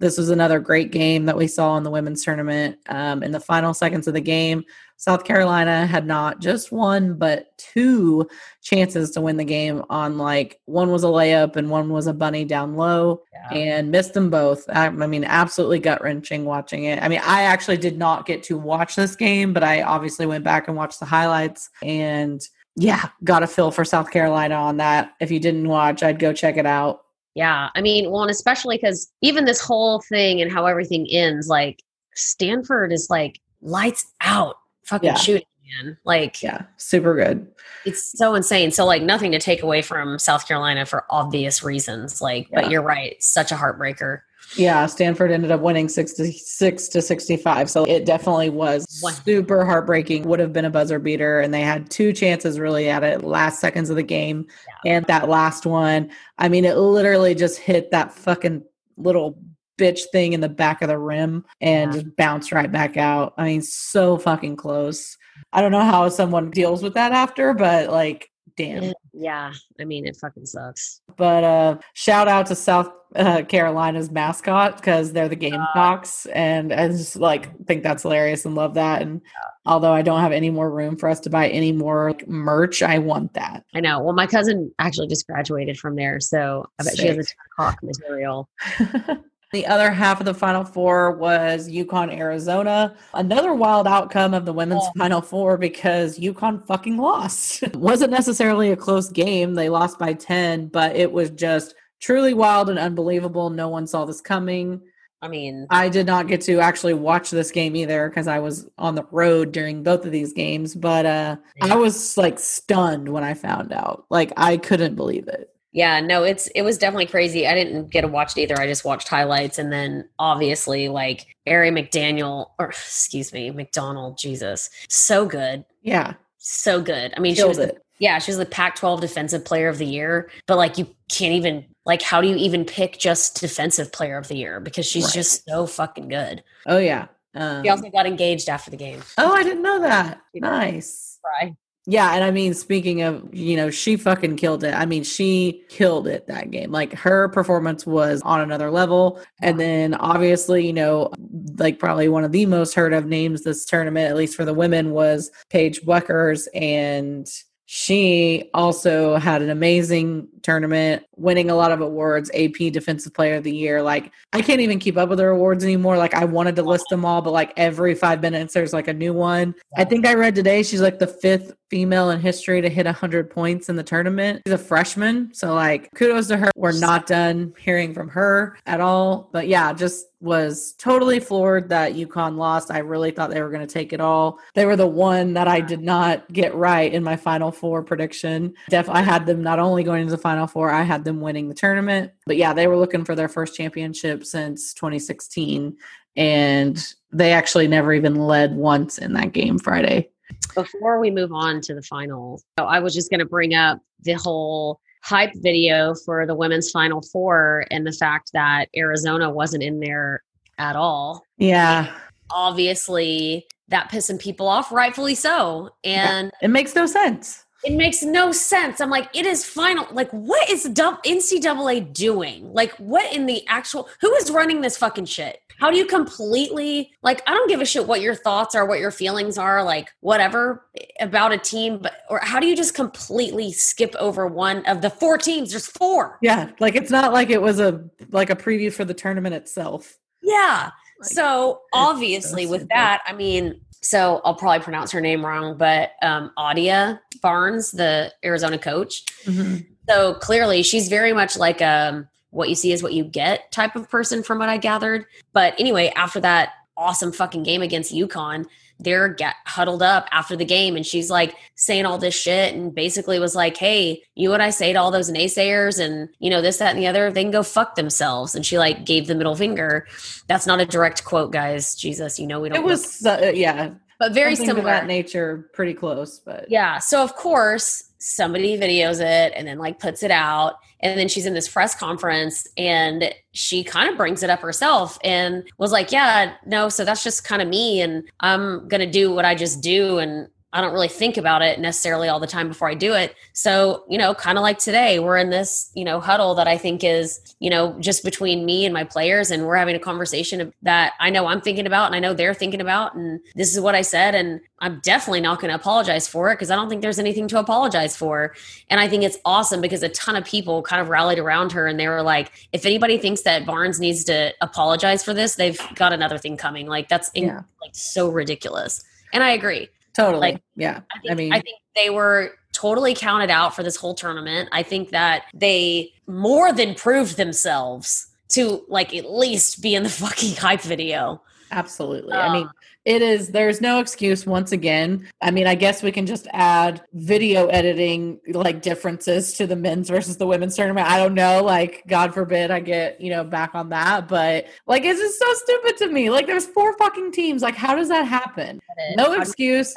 this was another great game that we saw in the women's tournament. Um, in the final seconds of the game, South Carolina had not just one, but two chances to win the game on like one was a layup and one was a bunny down low Yeah. and missed them both. I, I mean, absolutely gut wrenching watching it. I mean, I actually did not get to watch this game, but I obviously went back and watched the highlights and yeah, got a feel for South Carolina on that. If you didn't watch, I'd go check it out. Yeah. I mean, well, and especially because even this whole thing and how everything ends, like Stanford is like lights out fucking Yeah. shooting, man. Like Yeah, super good. it's so insane. So like nothing to take away from South Carolina for obvious reasons. Like, Yeah. but you're right, such a heartbreaker. Yeah, Stanford ended up winning 66 to 65. So it definitely was super heartbreaking. Would have been a buzzer beater. And they had two chances really at it last seconds of the game. And that last one, I mean, it literally just hit that fucking little bitch thing in the back of the rim and Yeah. just bounce right back out. I mean, so fucking close. I don't know how someone deals with that after, but like, damn. Yeah, I mean, it fucking sucks. But uh shout out to South uh, Carolina's mascot because they're the Gamecocks, and I just like think that's hilarious and love that. And although I don't have any more room for us to buy any more like, merch, I want that. I know. Well, my cousin actually just graduated from there, so I bet she has a ton of hawk material. the other half of the Final Four was UConn, Arizona. Another wild outcome of the women's Oh. Final Four because UConn fucking lost. It wasn't necessarily a close game. They lost by 10, but it was just truly wild and unbelievable. No one saw this coming. I mean, I did not get to actually watch this game either because I was on the road during both of these games, but uh I was like stunned when I found out. Like I couldn't believe it. Yeah, no, it's it was definitely crazy. I didn't get to watch it either. I just watched highlights, and then obviously, like Aari McDaniel, or excuse me, McDonald. Jesus, so good, Yeah, so good. I mean, she killed was the. Yeah, she was the Pac 12 Defensive Player of the Year. But like, you can't even, like, how do you even pick just Defensive Player of the Year? Because she's Right. just so fucking good. Oh yeah. Um, She also got engaged after the game. oh, I didn't know that. Nice. Right. Yeah, and I mean, speaking of, you know, she fucking killed it. I mean, she killed it that game. Like her performance was on another level. And then obviously, you know, like probably one of the most heard of names this tournament, at least for the women, was Paige Bueckers. And she also had an amazing tournament, winning a lot of awards, AP Defensive Player of the Year. Like, I can't even keep up with her awards anymore. Like, I wanted to list them all, but like every five minutes, there's like a new one. I think I read today she's like the fifth female in history to hit 100 points in the tournament. She's a freshman. So, like, kudos to her. We're not done hearing from her at all. But yeah, just was totally floored that UConn lost. I really thought they were going to take it all. They were the one that I did not get right in my Final Four prediction. Def, I had them not only going into the Final Four, I had them winning the tournament. But yeah, they were looking for their first championship since 2016. And they actually never even led once in that game Friday. Before we move on to the final, so I was just going to bring up the whole hype video for the women's final four and the fact that Arizona wasn't in there at all. Yeah, Obviously, that pissing people off, rightfully so. And it makes no sense. It makes no sense. I'm like, it is final. Like, what is NCAA doing? Like, what in the actual? Who is running this fucking shit? How do you completely like? I don't give a shit what your thoughts are, what your feelings are, like whatever about a team, but or how do you just completely skip over one of the four teams? There's four. Yeah, like it's not like it was a like a preview for the tournament itself. Yeah. Like, so obviously so with that, I mean, so I'll probably pronounce her name wrong, but um Audia Barnes, the Arizona coach. Mhm. So clearly she's very much like um what you see is what you get type of person from what I gathered. But anyway, after that awesome fucking game against UConn, they're get huddled up after the game and she's like saying all this shit and basically was like, Hey, you know what I say to all those naysayers and you know, this, that, and the other, they can go fuck themselves. And she like gave the middle finger. That's not a direct quote, guys. Jesus, you know we don't It was uh, yeah, but very something similar. that nature, pretty close, but Yeah. So of course somebody videos it and then like puts it out. And then she's in this press conference and she kind of brings it up herself and was like, Yeah, no, so that's just kind of me. And I'm gonna do what I just do and I don't really think about it necessarily all the time before I do it. So, you know, kind of like today, we're in this, you know, huddle that I think is, you know, just between me and my players. And we're having a conversation that I know I'm thinking about and I know they're thinking about. And this is what I said. And I'm definitely not going to apologize for it because I don't think there's anything to apologize for. And I think it's awesome because a ton of people kind of rallied around her and they were like, if anybody thinks that Barnes needs to apologize for this, they've got another thing coming. Like, that's in, Yeah. like so ridiculous. And I agree. Totally. like, yeah. I think, I mean I think they were totally counted out for this whole tournament. I think that they more than proved themselves to like at least be in the fucking hype video. absolutely. I mean, Um, it is there's no excuse once again. I mean i guess we can just add video editing like differences to the men's versus the women's tournament. I don't know like god forbid i get you know back on that but like it's just so stupid to me. Like there's four fucking teams. Like how does that happen? No excuse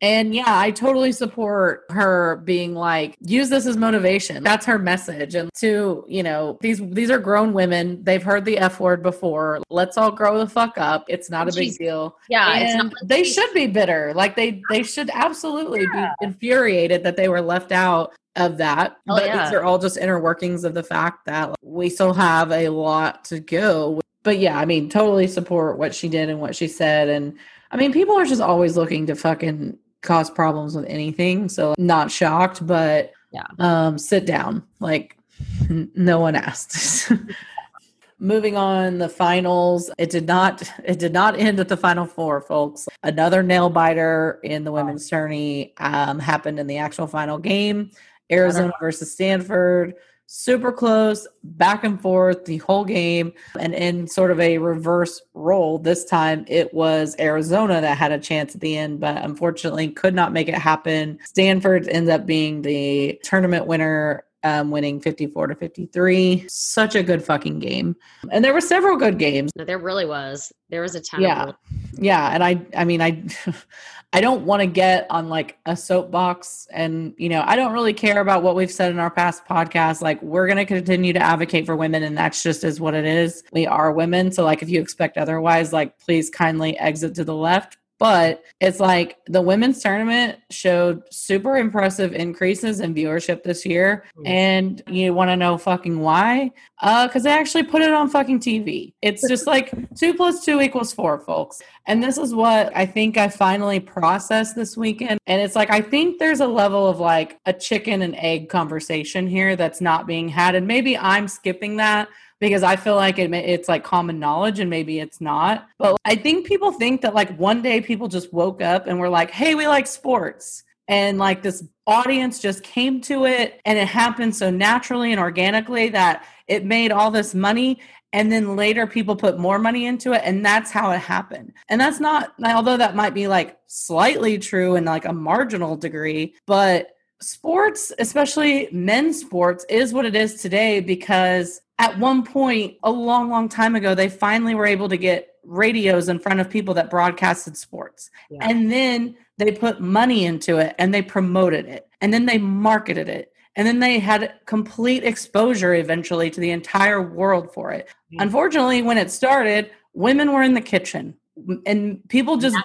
and yeah, I totally support her being like, use this as motivation. That's her message. And to, you know, these these are grown women. They've heard the F word before. Let's all grow the fuck up. It's not a big deal. Yeah. And they should be bitter. Like they they should absolutely yeah. be infuriated that they were left out of that. Oh, but yeah. these are all just inner workings of the fact that we still have a lot to go. But yeah, I mean, totally support what she did and what she said. And I mean, people are just always looking to fucking cause problems with anything. So not shocked, but yeah. Um, sit down. Like no one asked. Moving on, the finals. It did not. It did not end at the final four, folks. Another nail biter in the women's tourney um, happened in the actual final game. Arizona versus Stanford super close, back and forth the whole game. And in sort of a reverse role, this time it was Arizona that had a chance at the end, but unfortunately could not make it happen. Stanford ends up being the tournament winner. Um, winning 54 to 53 such a good fucking game and there were several good games there really was there was a ton yeah yeah and i i mean i I don't want to get on like a soapbox and you know, I don't really care about what we've said in our past podcasts. Like we're going to continue to advocate for women and that's just is what it is. We are women, so like if you expect otherwise, like please kindly exit to the left. But it's like the women's tournament showed super impressive increases in viewership this year. Mm. And you want to know fucking why? Uh, because they actually put it on fucking TV. It's just like two plus two equals four, folks. And this is what I think I finally processed this weekend. And it's like, I think there's a level of like a chicken and egg conversation here that's not being had. And maybe I'm skipping that because I feel like it, it's like common knowledge and maybe it's not. But I think people think that like one day people just woke up and were like, hey, we like sports. And like this audience just came to it and it happened so naturally and organically that it made all this money and then later people put more money into it and that's how it happened and that's not although that might be like slightly true in like a marginal degree but sports especially men's sports is what it is today because at one point a long long time ago they finally were able to get radios in front of people that broadcasted sports. Yeah. and then they put money into it and they promoted it. And then they marketed it. And then they had complete exposure eventually to the entire world for it. Mm-hmm. unfortunately when it started women were in the kitchen and people just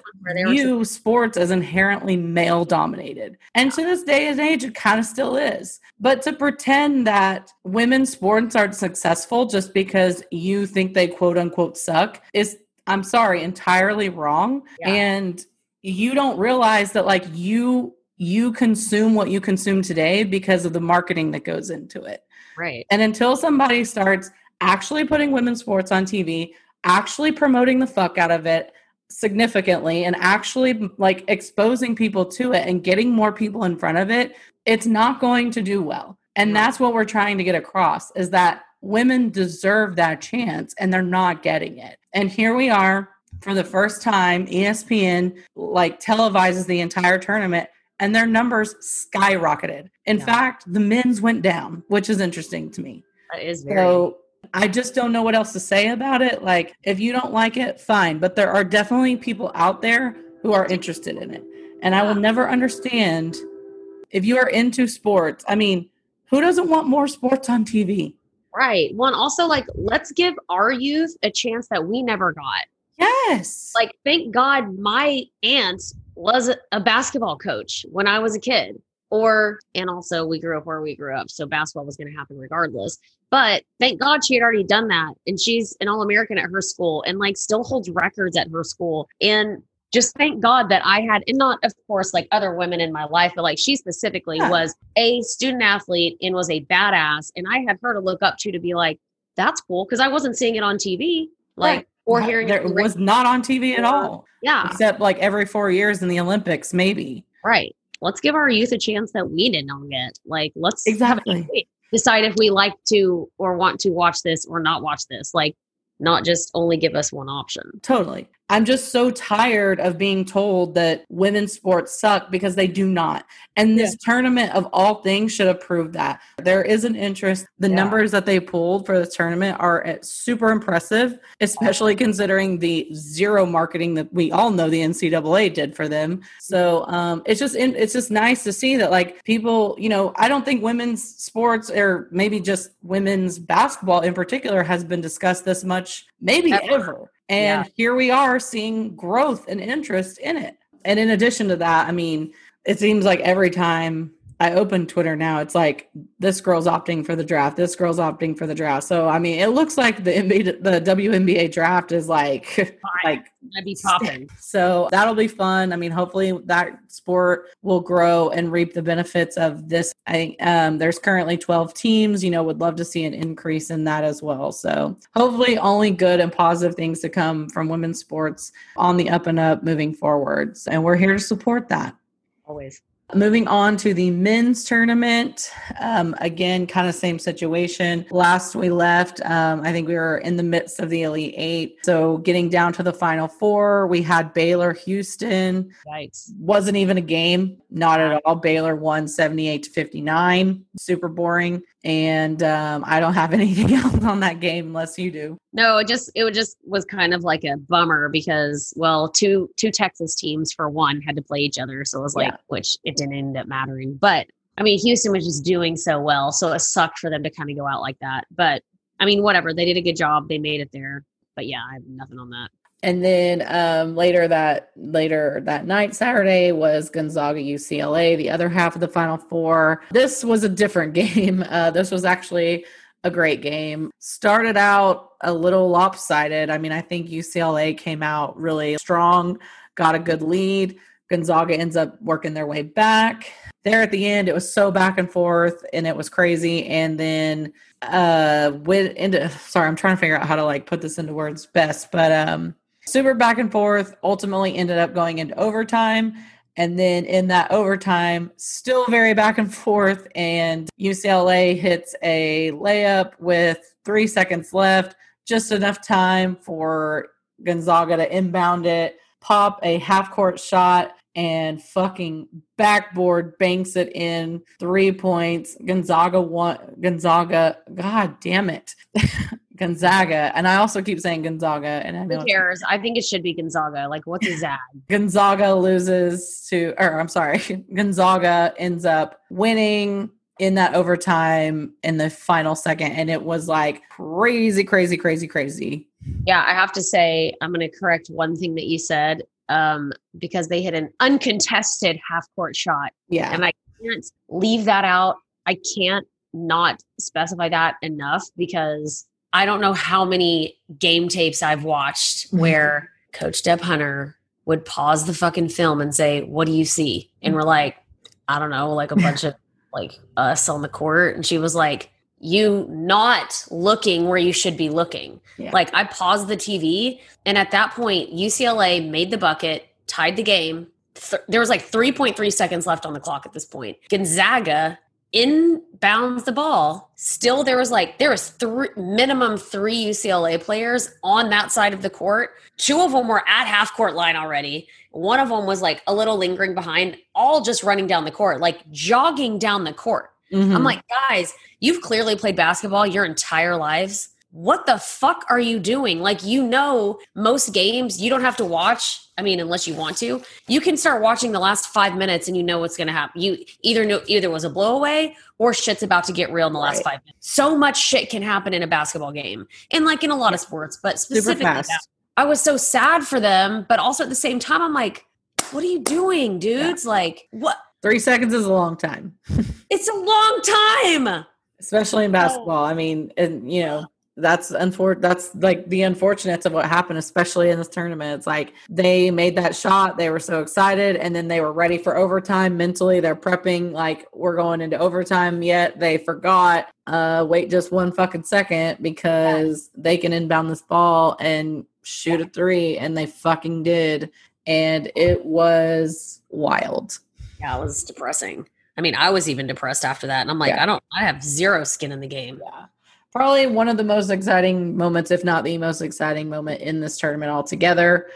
view sports as inherently male dominated. And to this day and age, it kind of still is. But to pretend that women's sports aren't successful just because you think they quote unquote suck is, I'm sorry, entirely wrong. Yeah. And you don't realize that, like, you you consume what you consume today because of the marketing that goes into it. Right. And until somebody starts actually putting women's sports on TV, actually promoting the fuck out of it significantly and actually like exposing people to it and getting more people in front of it, it's not going to do well. And that's what we're trying to get across is that women deserve that chance and they're not getting it. And here we are for the first time ESPN like televises the entire tournament and their numbers skyrocketed. In yeah. fact, the men's went down, which is interesting to me. That is very so I just don't know what else to say about it. Like, if you don't like it, fine. But there are definitely people out there who are interested in it. And I will never understand if you are into sports. I mean, who doesn't want more sports on TV? Right. One, also, like, let's give our youth a chance that we never got. Yes. Like, thank God my aunt was a basketball coach when I was a kid or and also we grew up where we grew up so basketball was going to happen regardless but thank god she had already done that and she's an all-american at her school and like still holds records at her school. And just thank god that i had and not of course like other women in my life but like she specifically yeah. was a student athlete and was a badass and i had her to look up to to be like that's cool because i wasn't seeing it on tv like right. or hearing it was not on tv at all yeah. except like every four years in the olympics maybe. Right. Let's give our youth a chance that we did not get. Like, let's exactly decide if we like to or want to watch this or not watch this. Like, not just only give us one option. Totally. I'm just so tired of being told that women's sports suck because they do not. And this yeah. tournament of all things should have proved that. There is an interest. The yeah. numbers that they pulled for the tournament are eh, super impressive, especially considering the zero marketing that we all know the NCAA did for them. So um, it's just it's just nice to see that like people, you know, I don't think women's sports or maybe just women's basketball in particular has been discussed this much, maybe ever. ever. And yeah. here we are seeing growth and interest in it. And in addition to that, I mean, it seems like every time I open Twitter now, it's like this girl's opting for the draft. This girl's opting for the draft. So I mean, it looks like the NBA, the WNBA draft is like like I'd be popping. So that'll be fun. I mean, hopefully that sport will grow and reap the benefits of this. I um, there's currently 12 teams. You know, would love to see an increase in that as well. So hopefully, only good and positive things to come from women's sports on the up and up moving forwards. And we're here to support that. Always. Moving on to the men's tournament. Um, again, kind of same situation. Last we left, um, I think we were in the midst of the Elite Eight. So getting down to the final four, we had Baylor Houston. Yikes. Wasn't even a game. Not at all. Baylor won 78 to 59. Super boring and um, I don't have anything else on that game unless you do. No, it just it just was kind of like a bummer because well, two two Texas teams for one had to play each other, so it was like yeah. which it didn't end up mattering. But I mean, Houston was just doing so well, so it sucked for them to kind of go out like that. But I mean, whatever, they did a good job, they made it there. But yeah, I have nothing on that and then um, later that later that night saturday was gonzaga ucla the other half of the final four. This was a different game. Uh, this was actually a great game. Started out a little lopsided. I mean i think ucla came out really strong got a good lead. Gonzaga ends up working their way back. There at the end it was so back and forth and it was crazy. And then uh went into sorry i'm trying to figure out how to like put this into words best but um super back and forth, ultimately ended up going into overtime. And then in that overtime, still very back and forth. And UCLA hits a layup with three seconds left, just enough time for Gonzaga to inbound it, pop a half court shot, and fucking backboard banks it in three points. Gonzaga one Gonzaga, god damn it. Gonzaga, and I also keep saying Gonzaga, and I know who cares. I think it should be Gonzaga. Like, what's a Zag? Gonzaga loses to, or I'm sorry, Gonzaga ends up winning in that overtime in the final second, and it was like crazy, crazy, crazy, crazy. Yeah, I have to say, I'm going to correct one thing that you said um, because they hit an uncontested half court shot. Yeah, and I can't leave that out. I can't not specify that enough because I don't know how many game tapes I've watched mm-hmm. where Coach Deb Hunter would pause the fucking film and say, What do you see? And we're like, I don't know, like a bunch of like us on the court. And she was like, You not looking where you should be looking. Yeah. Like I paused the TV. And at that point, UCLA made the bucket, tied the game. Th- there was like 3.3 seconds left on the clock at this point. Gonzaga inbounds the ball still there was like there was three minimum three ucla players on that side of the court two of them were at half court line already one of them was like a little lingering behind all just running down the court like jogging down the court mm-hmm. i'm like guys you've clearly played basketball your entire lives what the fuck are you doing? Like, you know, most games you don't have to watch. I mean, unless you want to, you can start watching the last five minutes and you know what's going to happen. You either know either was a blowaway or shit's about to get real in the last right. five minutes. So much shit can happen in a basketball game and like in a lot yeah. of sports, but specifically, that, I was so sad for them, but also at the same time, I'm like, what are you doing, dudes? Yeah. Like, what? Three seconds is a long time. it's a long time especially in basketball. I mean, and you know, that's unfor- that's like the unfortunates of what happened especially in this tournament. It's like they made that shot they were so excited and then they were ready for overtime mentally. They're prepping like we're going into overtime yet they forgot uh wait just one fucking second because they can inbound this ball and shoot a three and they fucking did and it was wild. Yeah it was depressing. I mean i was even depressed after that and i'm like yeah. i don't i have zero skin in the game. Yeah probably one of the most exciting moments, if not the most exciting moment in this tournament altogether.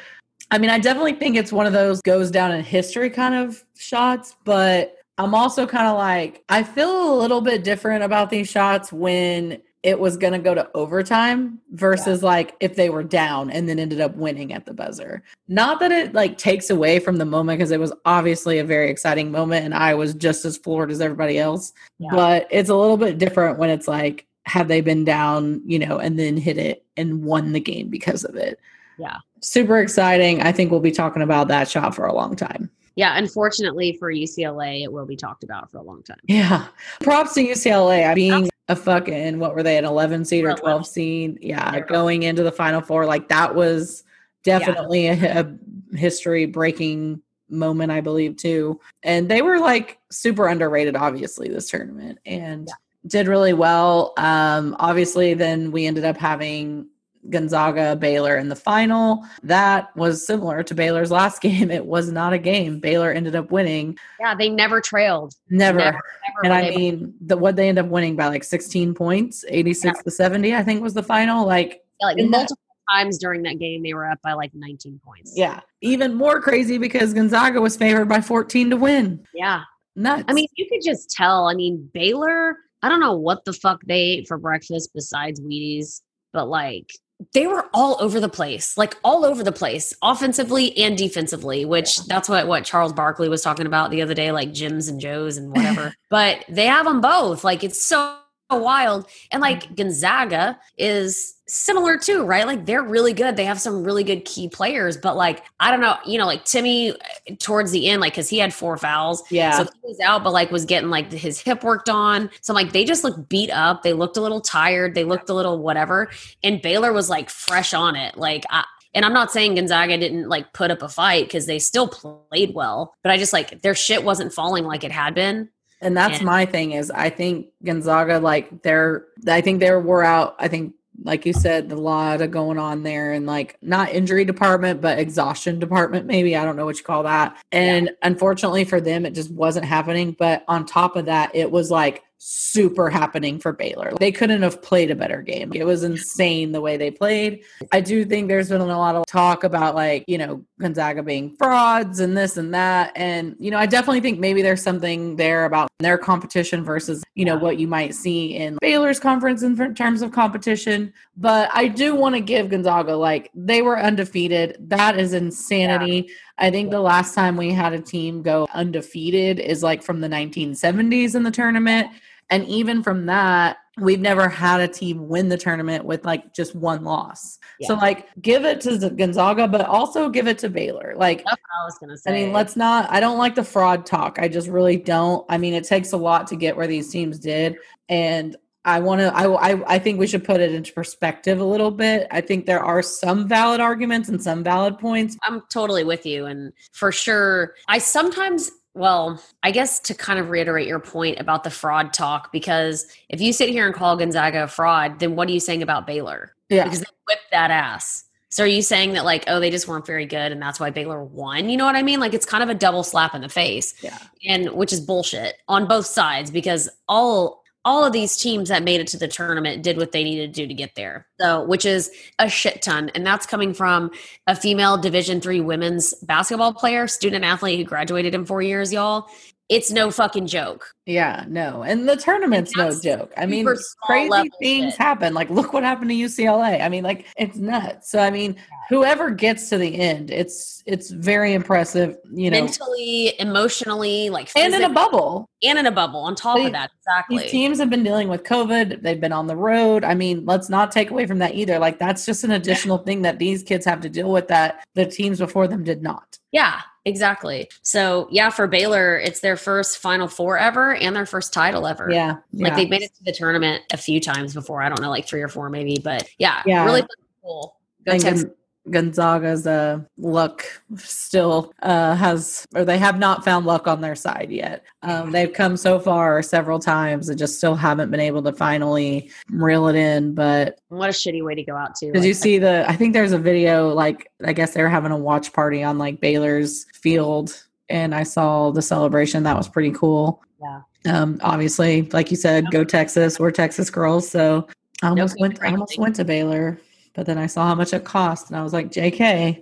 I mean, I definitely think it's one of those goes down in history kind of shots, but I'm also kind of like, I feel a little bit different about these shots when it was going to go to overtime versus yeah. like if they were down and then ended up winning at the buzzer. Not that it like takes away from the moment because it was obviously a very exciting moment and I was just as floored as everybody else. Yeah. But it's a little bit different when it's like, have they been down, you know, and then hit it and won the game because of it. Yeah. Super exciting. I think we'll be talking about that shot for a long time yeah, unfortunately for UCLA, it will be talked about for a long time. Yeah. Props to UCLA. Being a fucking, what were they, an 11 seed or 12 seed? Yeah, going into the final four. Like that was definitely yeah. a, a history breaking moment, I believe, too. And they were like super underrated, obviously, this tournament and yeah. Did really well. Um, obviously, then we ended up having Gonzaga Baylor in the final. That was similar to Baylor's last game. It was not a game. Baylor ended up winning. Yeah, they never trailed. Never. never, never and I mean, the what they end up winning by like 16 points, 86 yeah. to 70, I think was the final. Like, yeah, like multiple that, times during that game, they were up by like 19 points. Yeah. Even more crazy because Gonzaga was favored by 14 to win. Yeah. Nuts. I mean, you could just tell. I mean, Baylor, I don't know what the fuck they ate for breakfast besides Wheaties, but like they were all over the place, like all over the place, offensively and defensively, which that's what what Charles Barkley was talking about the other day, like Jims and Joes and whatever. but they have them both. Like it's so wild. And like mm-hmm. Gonzaga is similar too, right? Like they're really good. They have some really good key players, but like I don't know, you know, like Timme uh, towards the end, like because he had four fouls, yeah, so he was out, but like was getting like his hip worked on. So like they just looked beat up. They looked a little tired. They looked a little whatever. And Baylor was like fresh on it. Like I, and I'm not saying Gonzaga didn't like put up a fight because they still played well, but I just like their shit wasn't falling like it had been. And that's and, my thing is I think Gonzaga like they're I think they were out. I think like you said, a lot of going on there and like not injury department, but exhaustion department, maybe. I don't know what you call that. And yeah. unfortunately for them, it just wasn't happening. But on top of that, it was like super happening for Baylor. They couldn't have played a better game. It was insane the way they played. I do think there's been a lot of talk about like, you know, Gonzaga being frauds and this and that. And, you know, I definitely think maybe there's something there about their competition versus, you know, what you might see in Baylor's conference in terms of competition. But I do want to give Gonzaga, like, they were undefeated. That is insanity. Yeah. I think the last time we had a team go undefeated is like from the 1970s in the tournament. And even from that, we've never had a team win the tournament with like just one loss. Yeah. So like give it to Gonzaga, but also give it to Baylor. Like That's what I was gonna say. I mean, let's not I don't like the fraud talk. I just really don't. I mean, it takes a lot to get where these teams did. And I want to. I, I I think we should put it into perspective a little bit. I think there are some valid arguments and some valid points. I'm totally with you, and for sure, I sometimes well, I guess to kind of reiterate your point about the fraud talk, because if you sit here and call Gonzaga a fraud, then what are you saying about Baylor? Yeah. Because they whipped that ass. So are you saying that like, oh, they just weren't very good and that's why Baylor won? You know what I mean? Like it's kind of a double slap in the face. Yeah. And which is bullshit on both sides because all all of these teams that made it to the tournament did what they needed to do to get there. So which is a shit ton. And that's coming from a female division three women's basketball player student athlete who graduated in four years y'all it's no fucking joke. Yeah, no. And the tournament's no joke. I mean, crazy things shit. happen. Like, look what happened to UCLA. I mean, like, it's nuts. So, I mean, whoever gets to the end, it's it's very impressive, you know. Mentally, emotionally, like And in a bubble. And in a bubble on top they, of that. Exactly. These teams have been dealing with COVID. They've been on the road. I mean, let's not take away from that either. Like, that's just an additional thing that these kids have to deal with that the teams before them did not. Yeah, exactly. So yeah, for Baylor, it's their first Final Four ever and their first title ever. Yeah, like they've made it to the tournament a few times before. I don't know, like three or four maybe, but yeah, yeah, really cool. Go Texas. Gonzaga's uh, luck still uh, has, or they have not found luck on their side yet. Um, they've come so far several times and just still haven't been able to finally reel it in. But what a shitty way to go out to. Did like, you see the? I think there's a video. Like I guess they were having a watch party on like Baylor's field, and I saw the celebration. That was pretty cool. Yeah. Um, obviously, like you said, go Texas. We're Texas girls, so I almost went. I almost went to Baylor but then I saw how much it cost and I was like, JK.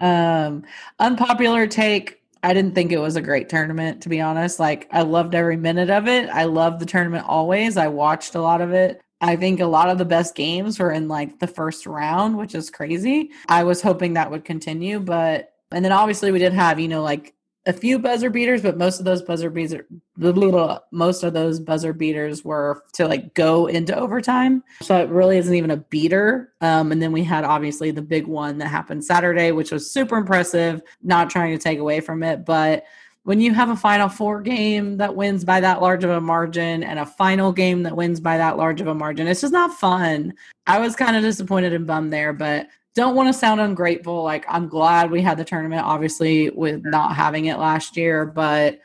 Um, unpopular take. I didn't think it was a great tournament, to be honest. Like, I loved every minute of it. I loved the tournament always. I watched a lot of it. I think a lot of the best games were in like the first round, which is crazy. I was hoping that would continue, but and then obviously we did have, you know, like a few buzzer beaters, but most of those buzzer beaters, most of those buzzer beaters were to like go into overtime. So it really isn't even a beater. Um, and then we had obviously the big one that happened Saturday, which was super impressive. Not trying to take away from it, but when you have a final four game that wins by that large of a margin and a final game that wins by that large of a margin, it's just not fun. I was kind of disappointed and bummed there, but don't want to sound ungrateful. Like I'm glad we had the tournament, obviously, with not having it last year. But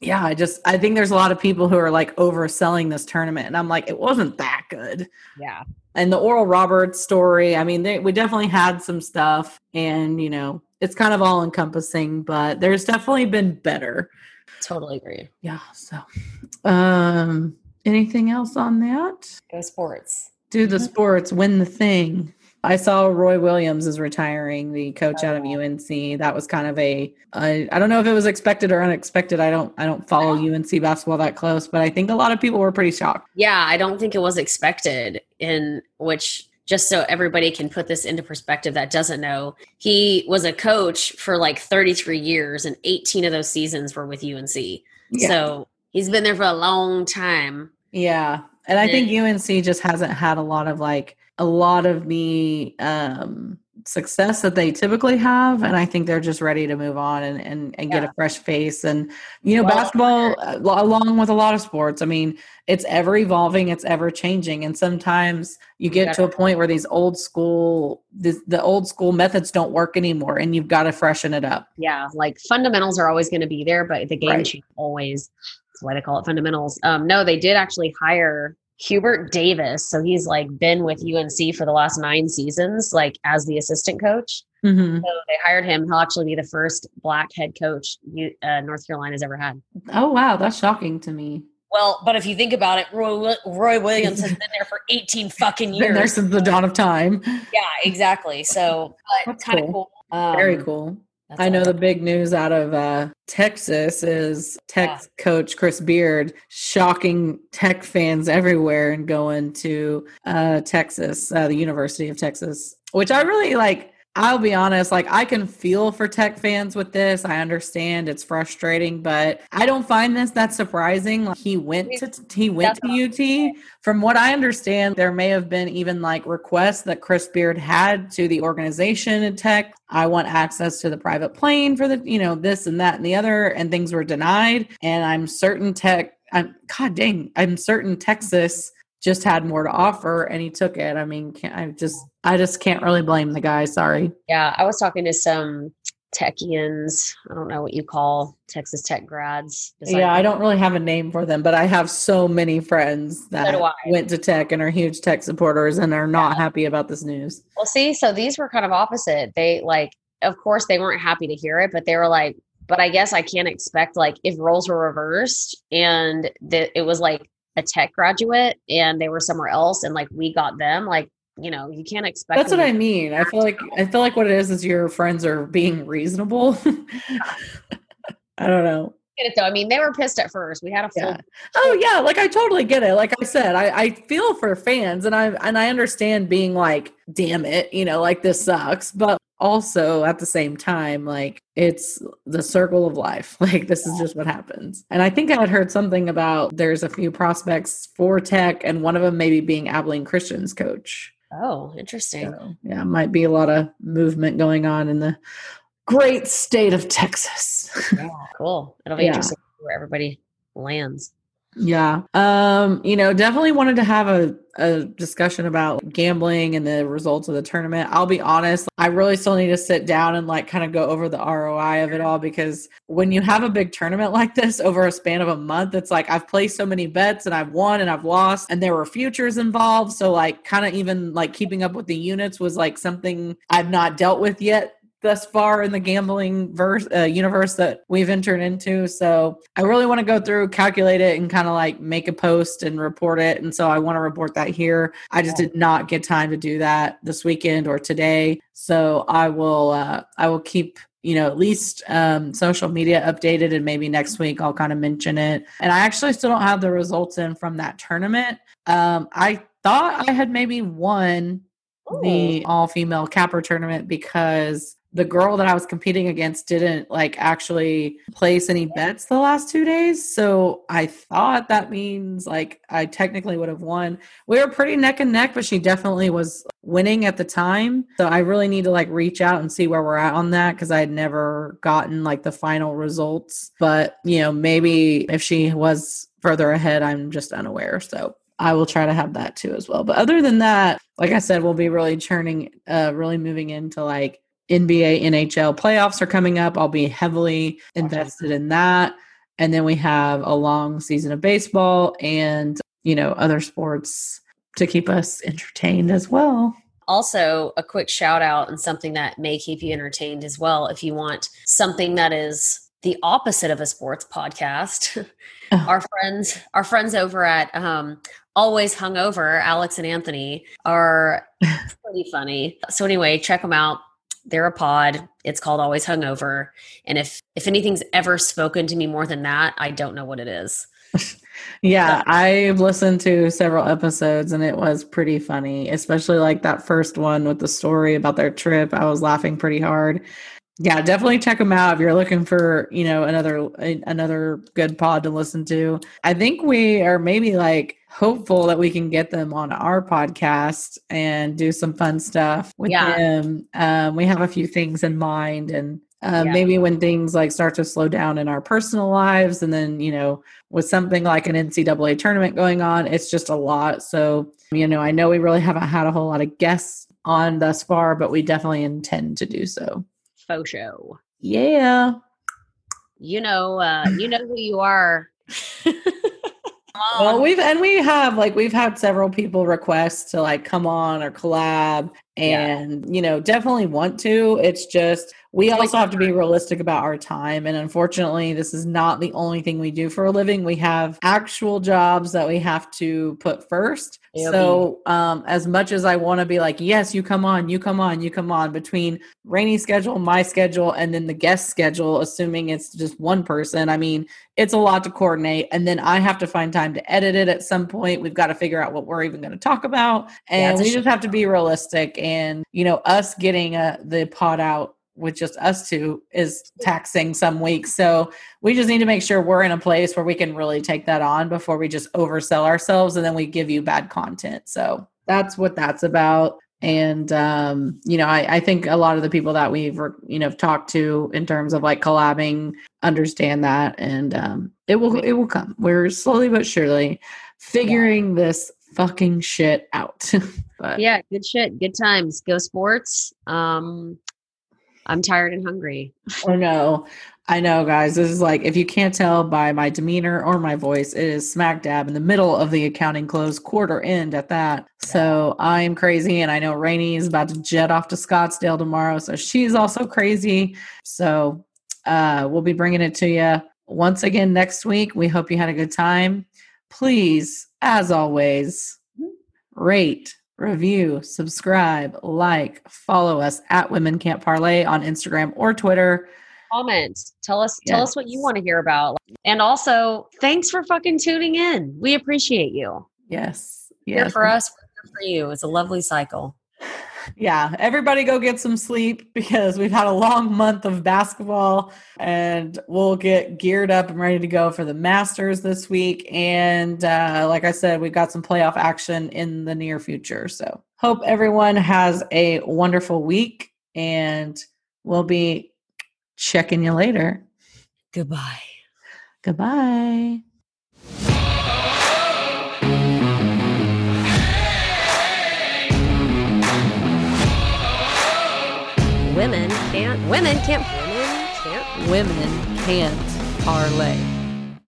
yeah, I just I think there's a lot of people who are like overselling this tournament, and I'm like, it wasn't that good. Yeah. And the Oral Roberts story, I mean, they, we definitely had some stuff, and you know, it's kind of all encompassing, but there's definitely been better. Totally agree. Yeah. So, um, anything else on that? Go sports. Do the mm-hmm. sports, win the thing. I saw Roy Williams is retiring, the coach out of oh. UNC. That was kind of a I, I don't know if it was expected or unexpected. I don't I don't follow UNC basketball that close, but I think a lot of people were pretty shocked. Yeah, I don't think it was expected. In which just so everybody can put this into perspective that doesn't know, he was a coach for like 33 years, and 18 of those seasons were with UNC. Yeah. So he's been there for a long time. Yeah, and I think UNC just hasn't had a lot of like a lot of the um, success that they typically have and i think they're just ready to move on and, and, and yeah. get a fresh face and you know well, basketball uh, along with a lot of sports i mean it's ever evolving it's ever changing and sometimes you get to a point where these old school the, the old school methods don't work anymore and you've got to freshen it up yeah like fundamentals are always going to be there but the game right. always that's why they call it fundamentals um no they did actually hire Hubert Davis. So he's like been with UNC for the last nine seasons, like as the assistant coach. Mm-hmm. So they hired him. He'll actually be the first black head coach uh, North Carolina's ever had. Oh wow, that's shocking to me. Well, but if you think about it, Roy, Roy Williams has been there for 18 fucking years. Been there since the dawn of time. Yeah, exactly. So kind of cool. cool. Um, Very cool. That's I know the big news out of uh, Texas is Tech yeah. coach Chris Beard shocking Tech fans everywhere and going to uh, Texas, uh, the University of Texas, which I really like. I'll be honest, like I can feel for tech fans with this. I understand it's frustrating, but I don't find this that surprising. Like he went to he went to UT. From what I understand, there may have been even like requests that Chris Beard had to the organization in Tech. I want access to the private plane for the, you know, this and that and the other, and things were denied. And I'm certain Tech I'm God dang, I'm certain Texas just had more to offer and he took it. I mean, I just I just can't really blame the guy. Sorry. Yeah, I was talking to some techians. I don't know what you call Texas Tech grads. Yeah, I don't really have a name for them, but I have so many friends that so went to Tech and are huge Tech supporters and are not yeah. happy about this news. Well, see, so these were kind of opposite. They like, of course, they weren't happy to hear it, but they were like, but I guess I can't expect like if roles were reversed and that it was like a tech graduate and they were somewhere else and like we got them like you know you can't expect that's what i mean i feel like i feel like what it is is your friends are being reasonable i don't know it though. I mean, they were pissed at first. We had a full. Yeah. Oh yeah, like I totally get it. Like I said, I, I feel for fans, and I and I understand being like, damn it, you know, like this sucks. But also at the same time, like it's the circle of life. Like this is just what happens. And I think I had heard something about there's a few prospects for tech, and one of them maybe being Abilene Christian's coach. Oh, interesting. So, yeah, might be a lot of movement going on in the great state of Texas. Yeah, cool. It'll be yeah. interesting where everybody lands. Yeah. Um, you know, definitely wanted to have a, a discussion about gambling and the results of the tournament. I'll be honest, I really still need to sit down and like kind of go over the ROI of it all because when you have a big tournament like this over a span of a month, it's like I've placed so many bets and I've won and I've lost and there were futures involved. So like kind of even like keeping up with the units was like something I've not dealt with yet thus far in the gambling verse uh, universe that we've entered into. So I really want to go through, calculate it, and kind of like make a post and report it. And so I want to report that here. I just did not get time to do that this weekend or today. So I will uh, I will keep you know at least um, social media updated and maybe next week i'll kind of mention it and i actually still don't have the results in from that tournament um, i thought i had maybe won the all female capper tournament because the girl that I was competing against didn't like actually place any bets the last two days. So I thought that means like I technically would have won. We were pretty neck and neck, but she definitely was winning at the time. So I really need to like reach out and see where we're at on that because I had never gotten like the final results. But, you know, maybe if she was further ahead, I'm just unaware. So I will try to have that too as well. But other than that, like I said, we'll be really churning, uh, really moving into like NBA, NHL playoffs are coming up. I'll be heavily invested in that. And then we have a long season of baseball and, you know, other sports to keep us entertained as well. Also, a quick shout out and something that may keep you entertained as well. If you want something that is the opposite of a sports podcast, oh. our friends, our friends over at um, Always Hungover, Alex and Anthony, are pretty funny. So anyway, check them out they're a pod. It's called Always Hungover. And if if anything's ever spoken to me more than that, I don't know what it is. yeah, I've listened to several episodes and it was pretty funny, especially like that first one with the story about their trip. I was laughing pretty hard. Yeah, definitely check them out if you're looking for, you know, another another good pod to listen to. I think we are maybe like hopeful that we can get them on our podcast and do some fun stuff with yeah. them. Um, we have a few things in mind and uh, yeah. maybe when things like start to slow down in our personal lives and then you know with something like an ncaa tournament going on it's just a lot so you know i know we really haven't had a whole lot of guests on thus far but we definitely intend to do so faux show yeah you know uh you know who you are well, we've and we have like we've had several people request to like come on or collab and yeah. you know definitely want to. It's just we also have to be realistic about our time and unfortunately this is not the only thing we do for a living. We have actual jobs that we have to put first. So um, as much as i want to be like yes you come on you come on you come on between Rainey schedule my schedule and then the guest schedule assuming it's just one person i mean it's a lot to coordinate and then i have to find time to edit it at some point. We've got to figure out what we're even going to talk about and yeah, we just have to be realistic and you know us getting a, uh, the pod out with just us two is taxing some weeks. So we just need to make sure we're in a place where we can really take that on before we just oversell ourselves and then we give you bad content. So that's what that's about. And um, you know, I, I think a lot of the people that we've you know talked to in terms of like collabing understand that, and um, it will it will come. We're slowly but surely figuring yeah. this fucking shit out. but yeah, good shit, good times. Go sports. Um, I'm tired and hungry. oh no. I know, guys. This is like, if you can't tell by my demeanor or my voice, it is smack dab in the middle of the accounting close quarter end at that. So I'm crazy. And I know Rainey is about to jet off to Scottsdale tomorrow. So she's also crazy. So uh, we'll be bringing it to you once again next week. We hope you had a good time. Please, as always, rate, review, subscribe, like, follow us at Women Can't Parlay on Instagram or Twitter. Comment. Tell us yes. tell us what you want to hear about. And also, thanks for fucking tuning in. We appreciate you. Yes. Yes. Here for us, for you. It's a lovely cycle yeah, everybody go get some sleep because we've had a long month of basketball and we'll get geared up and ready to go for the Masters this week. And uh, like I said, we've got some playoff action in the near future. So hope everyone has a wonderful week and we'll be checking you later. Goodbye. Goodbye. Women can't women can't women can't parlay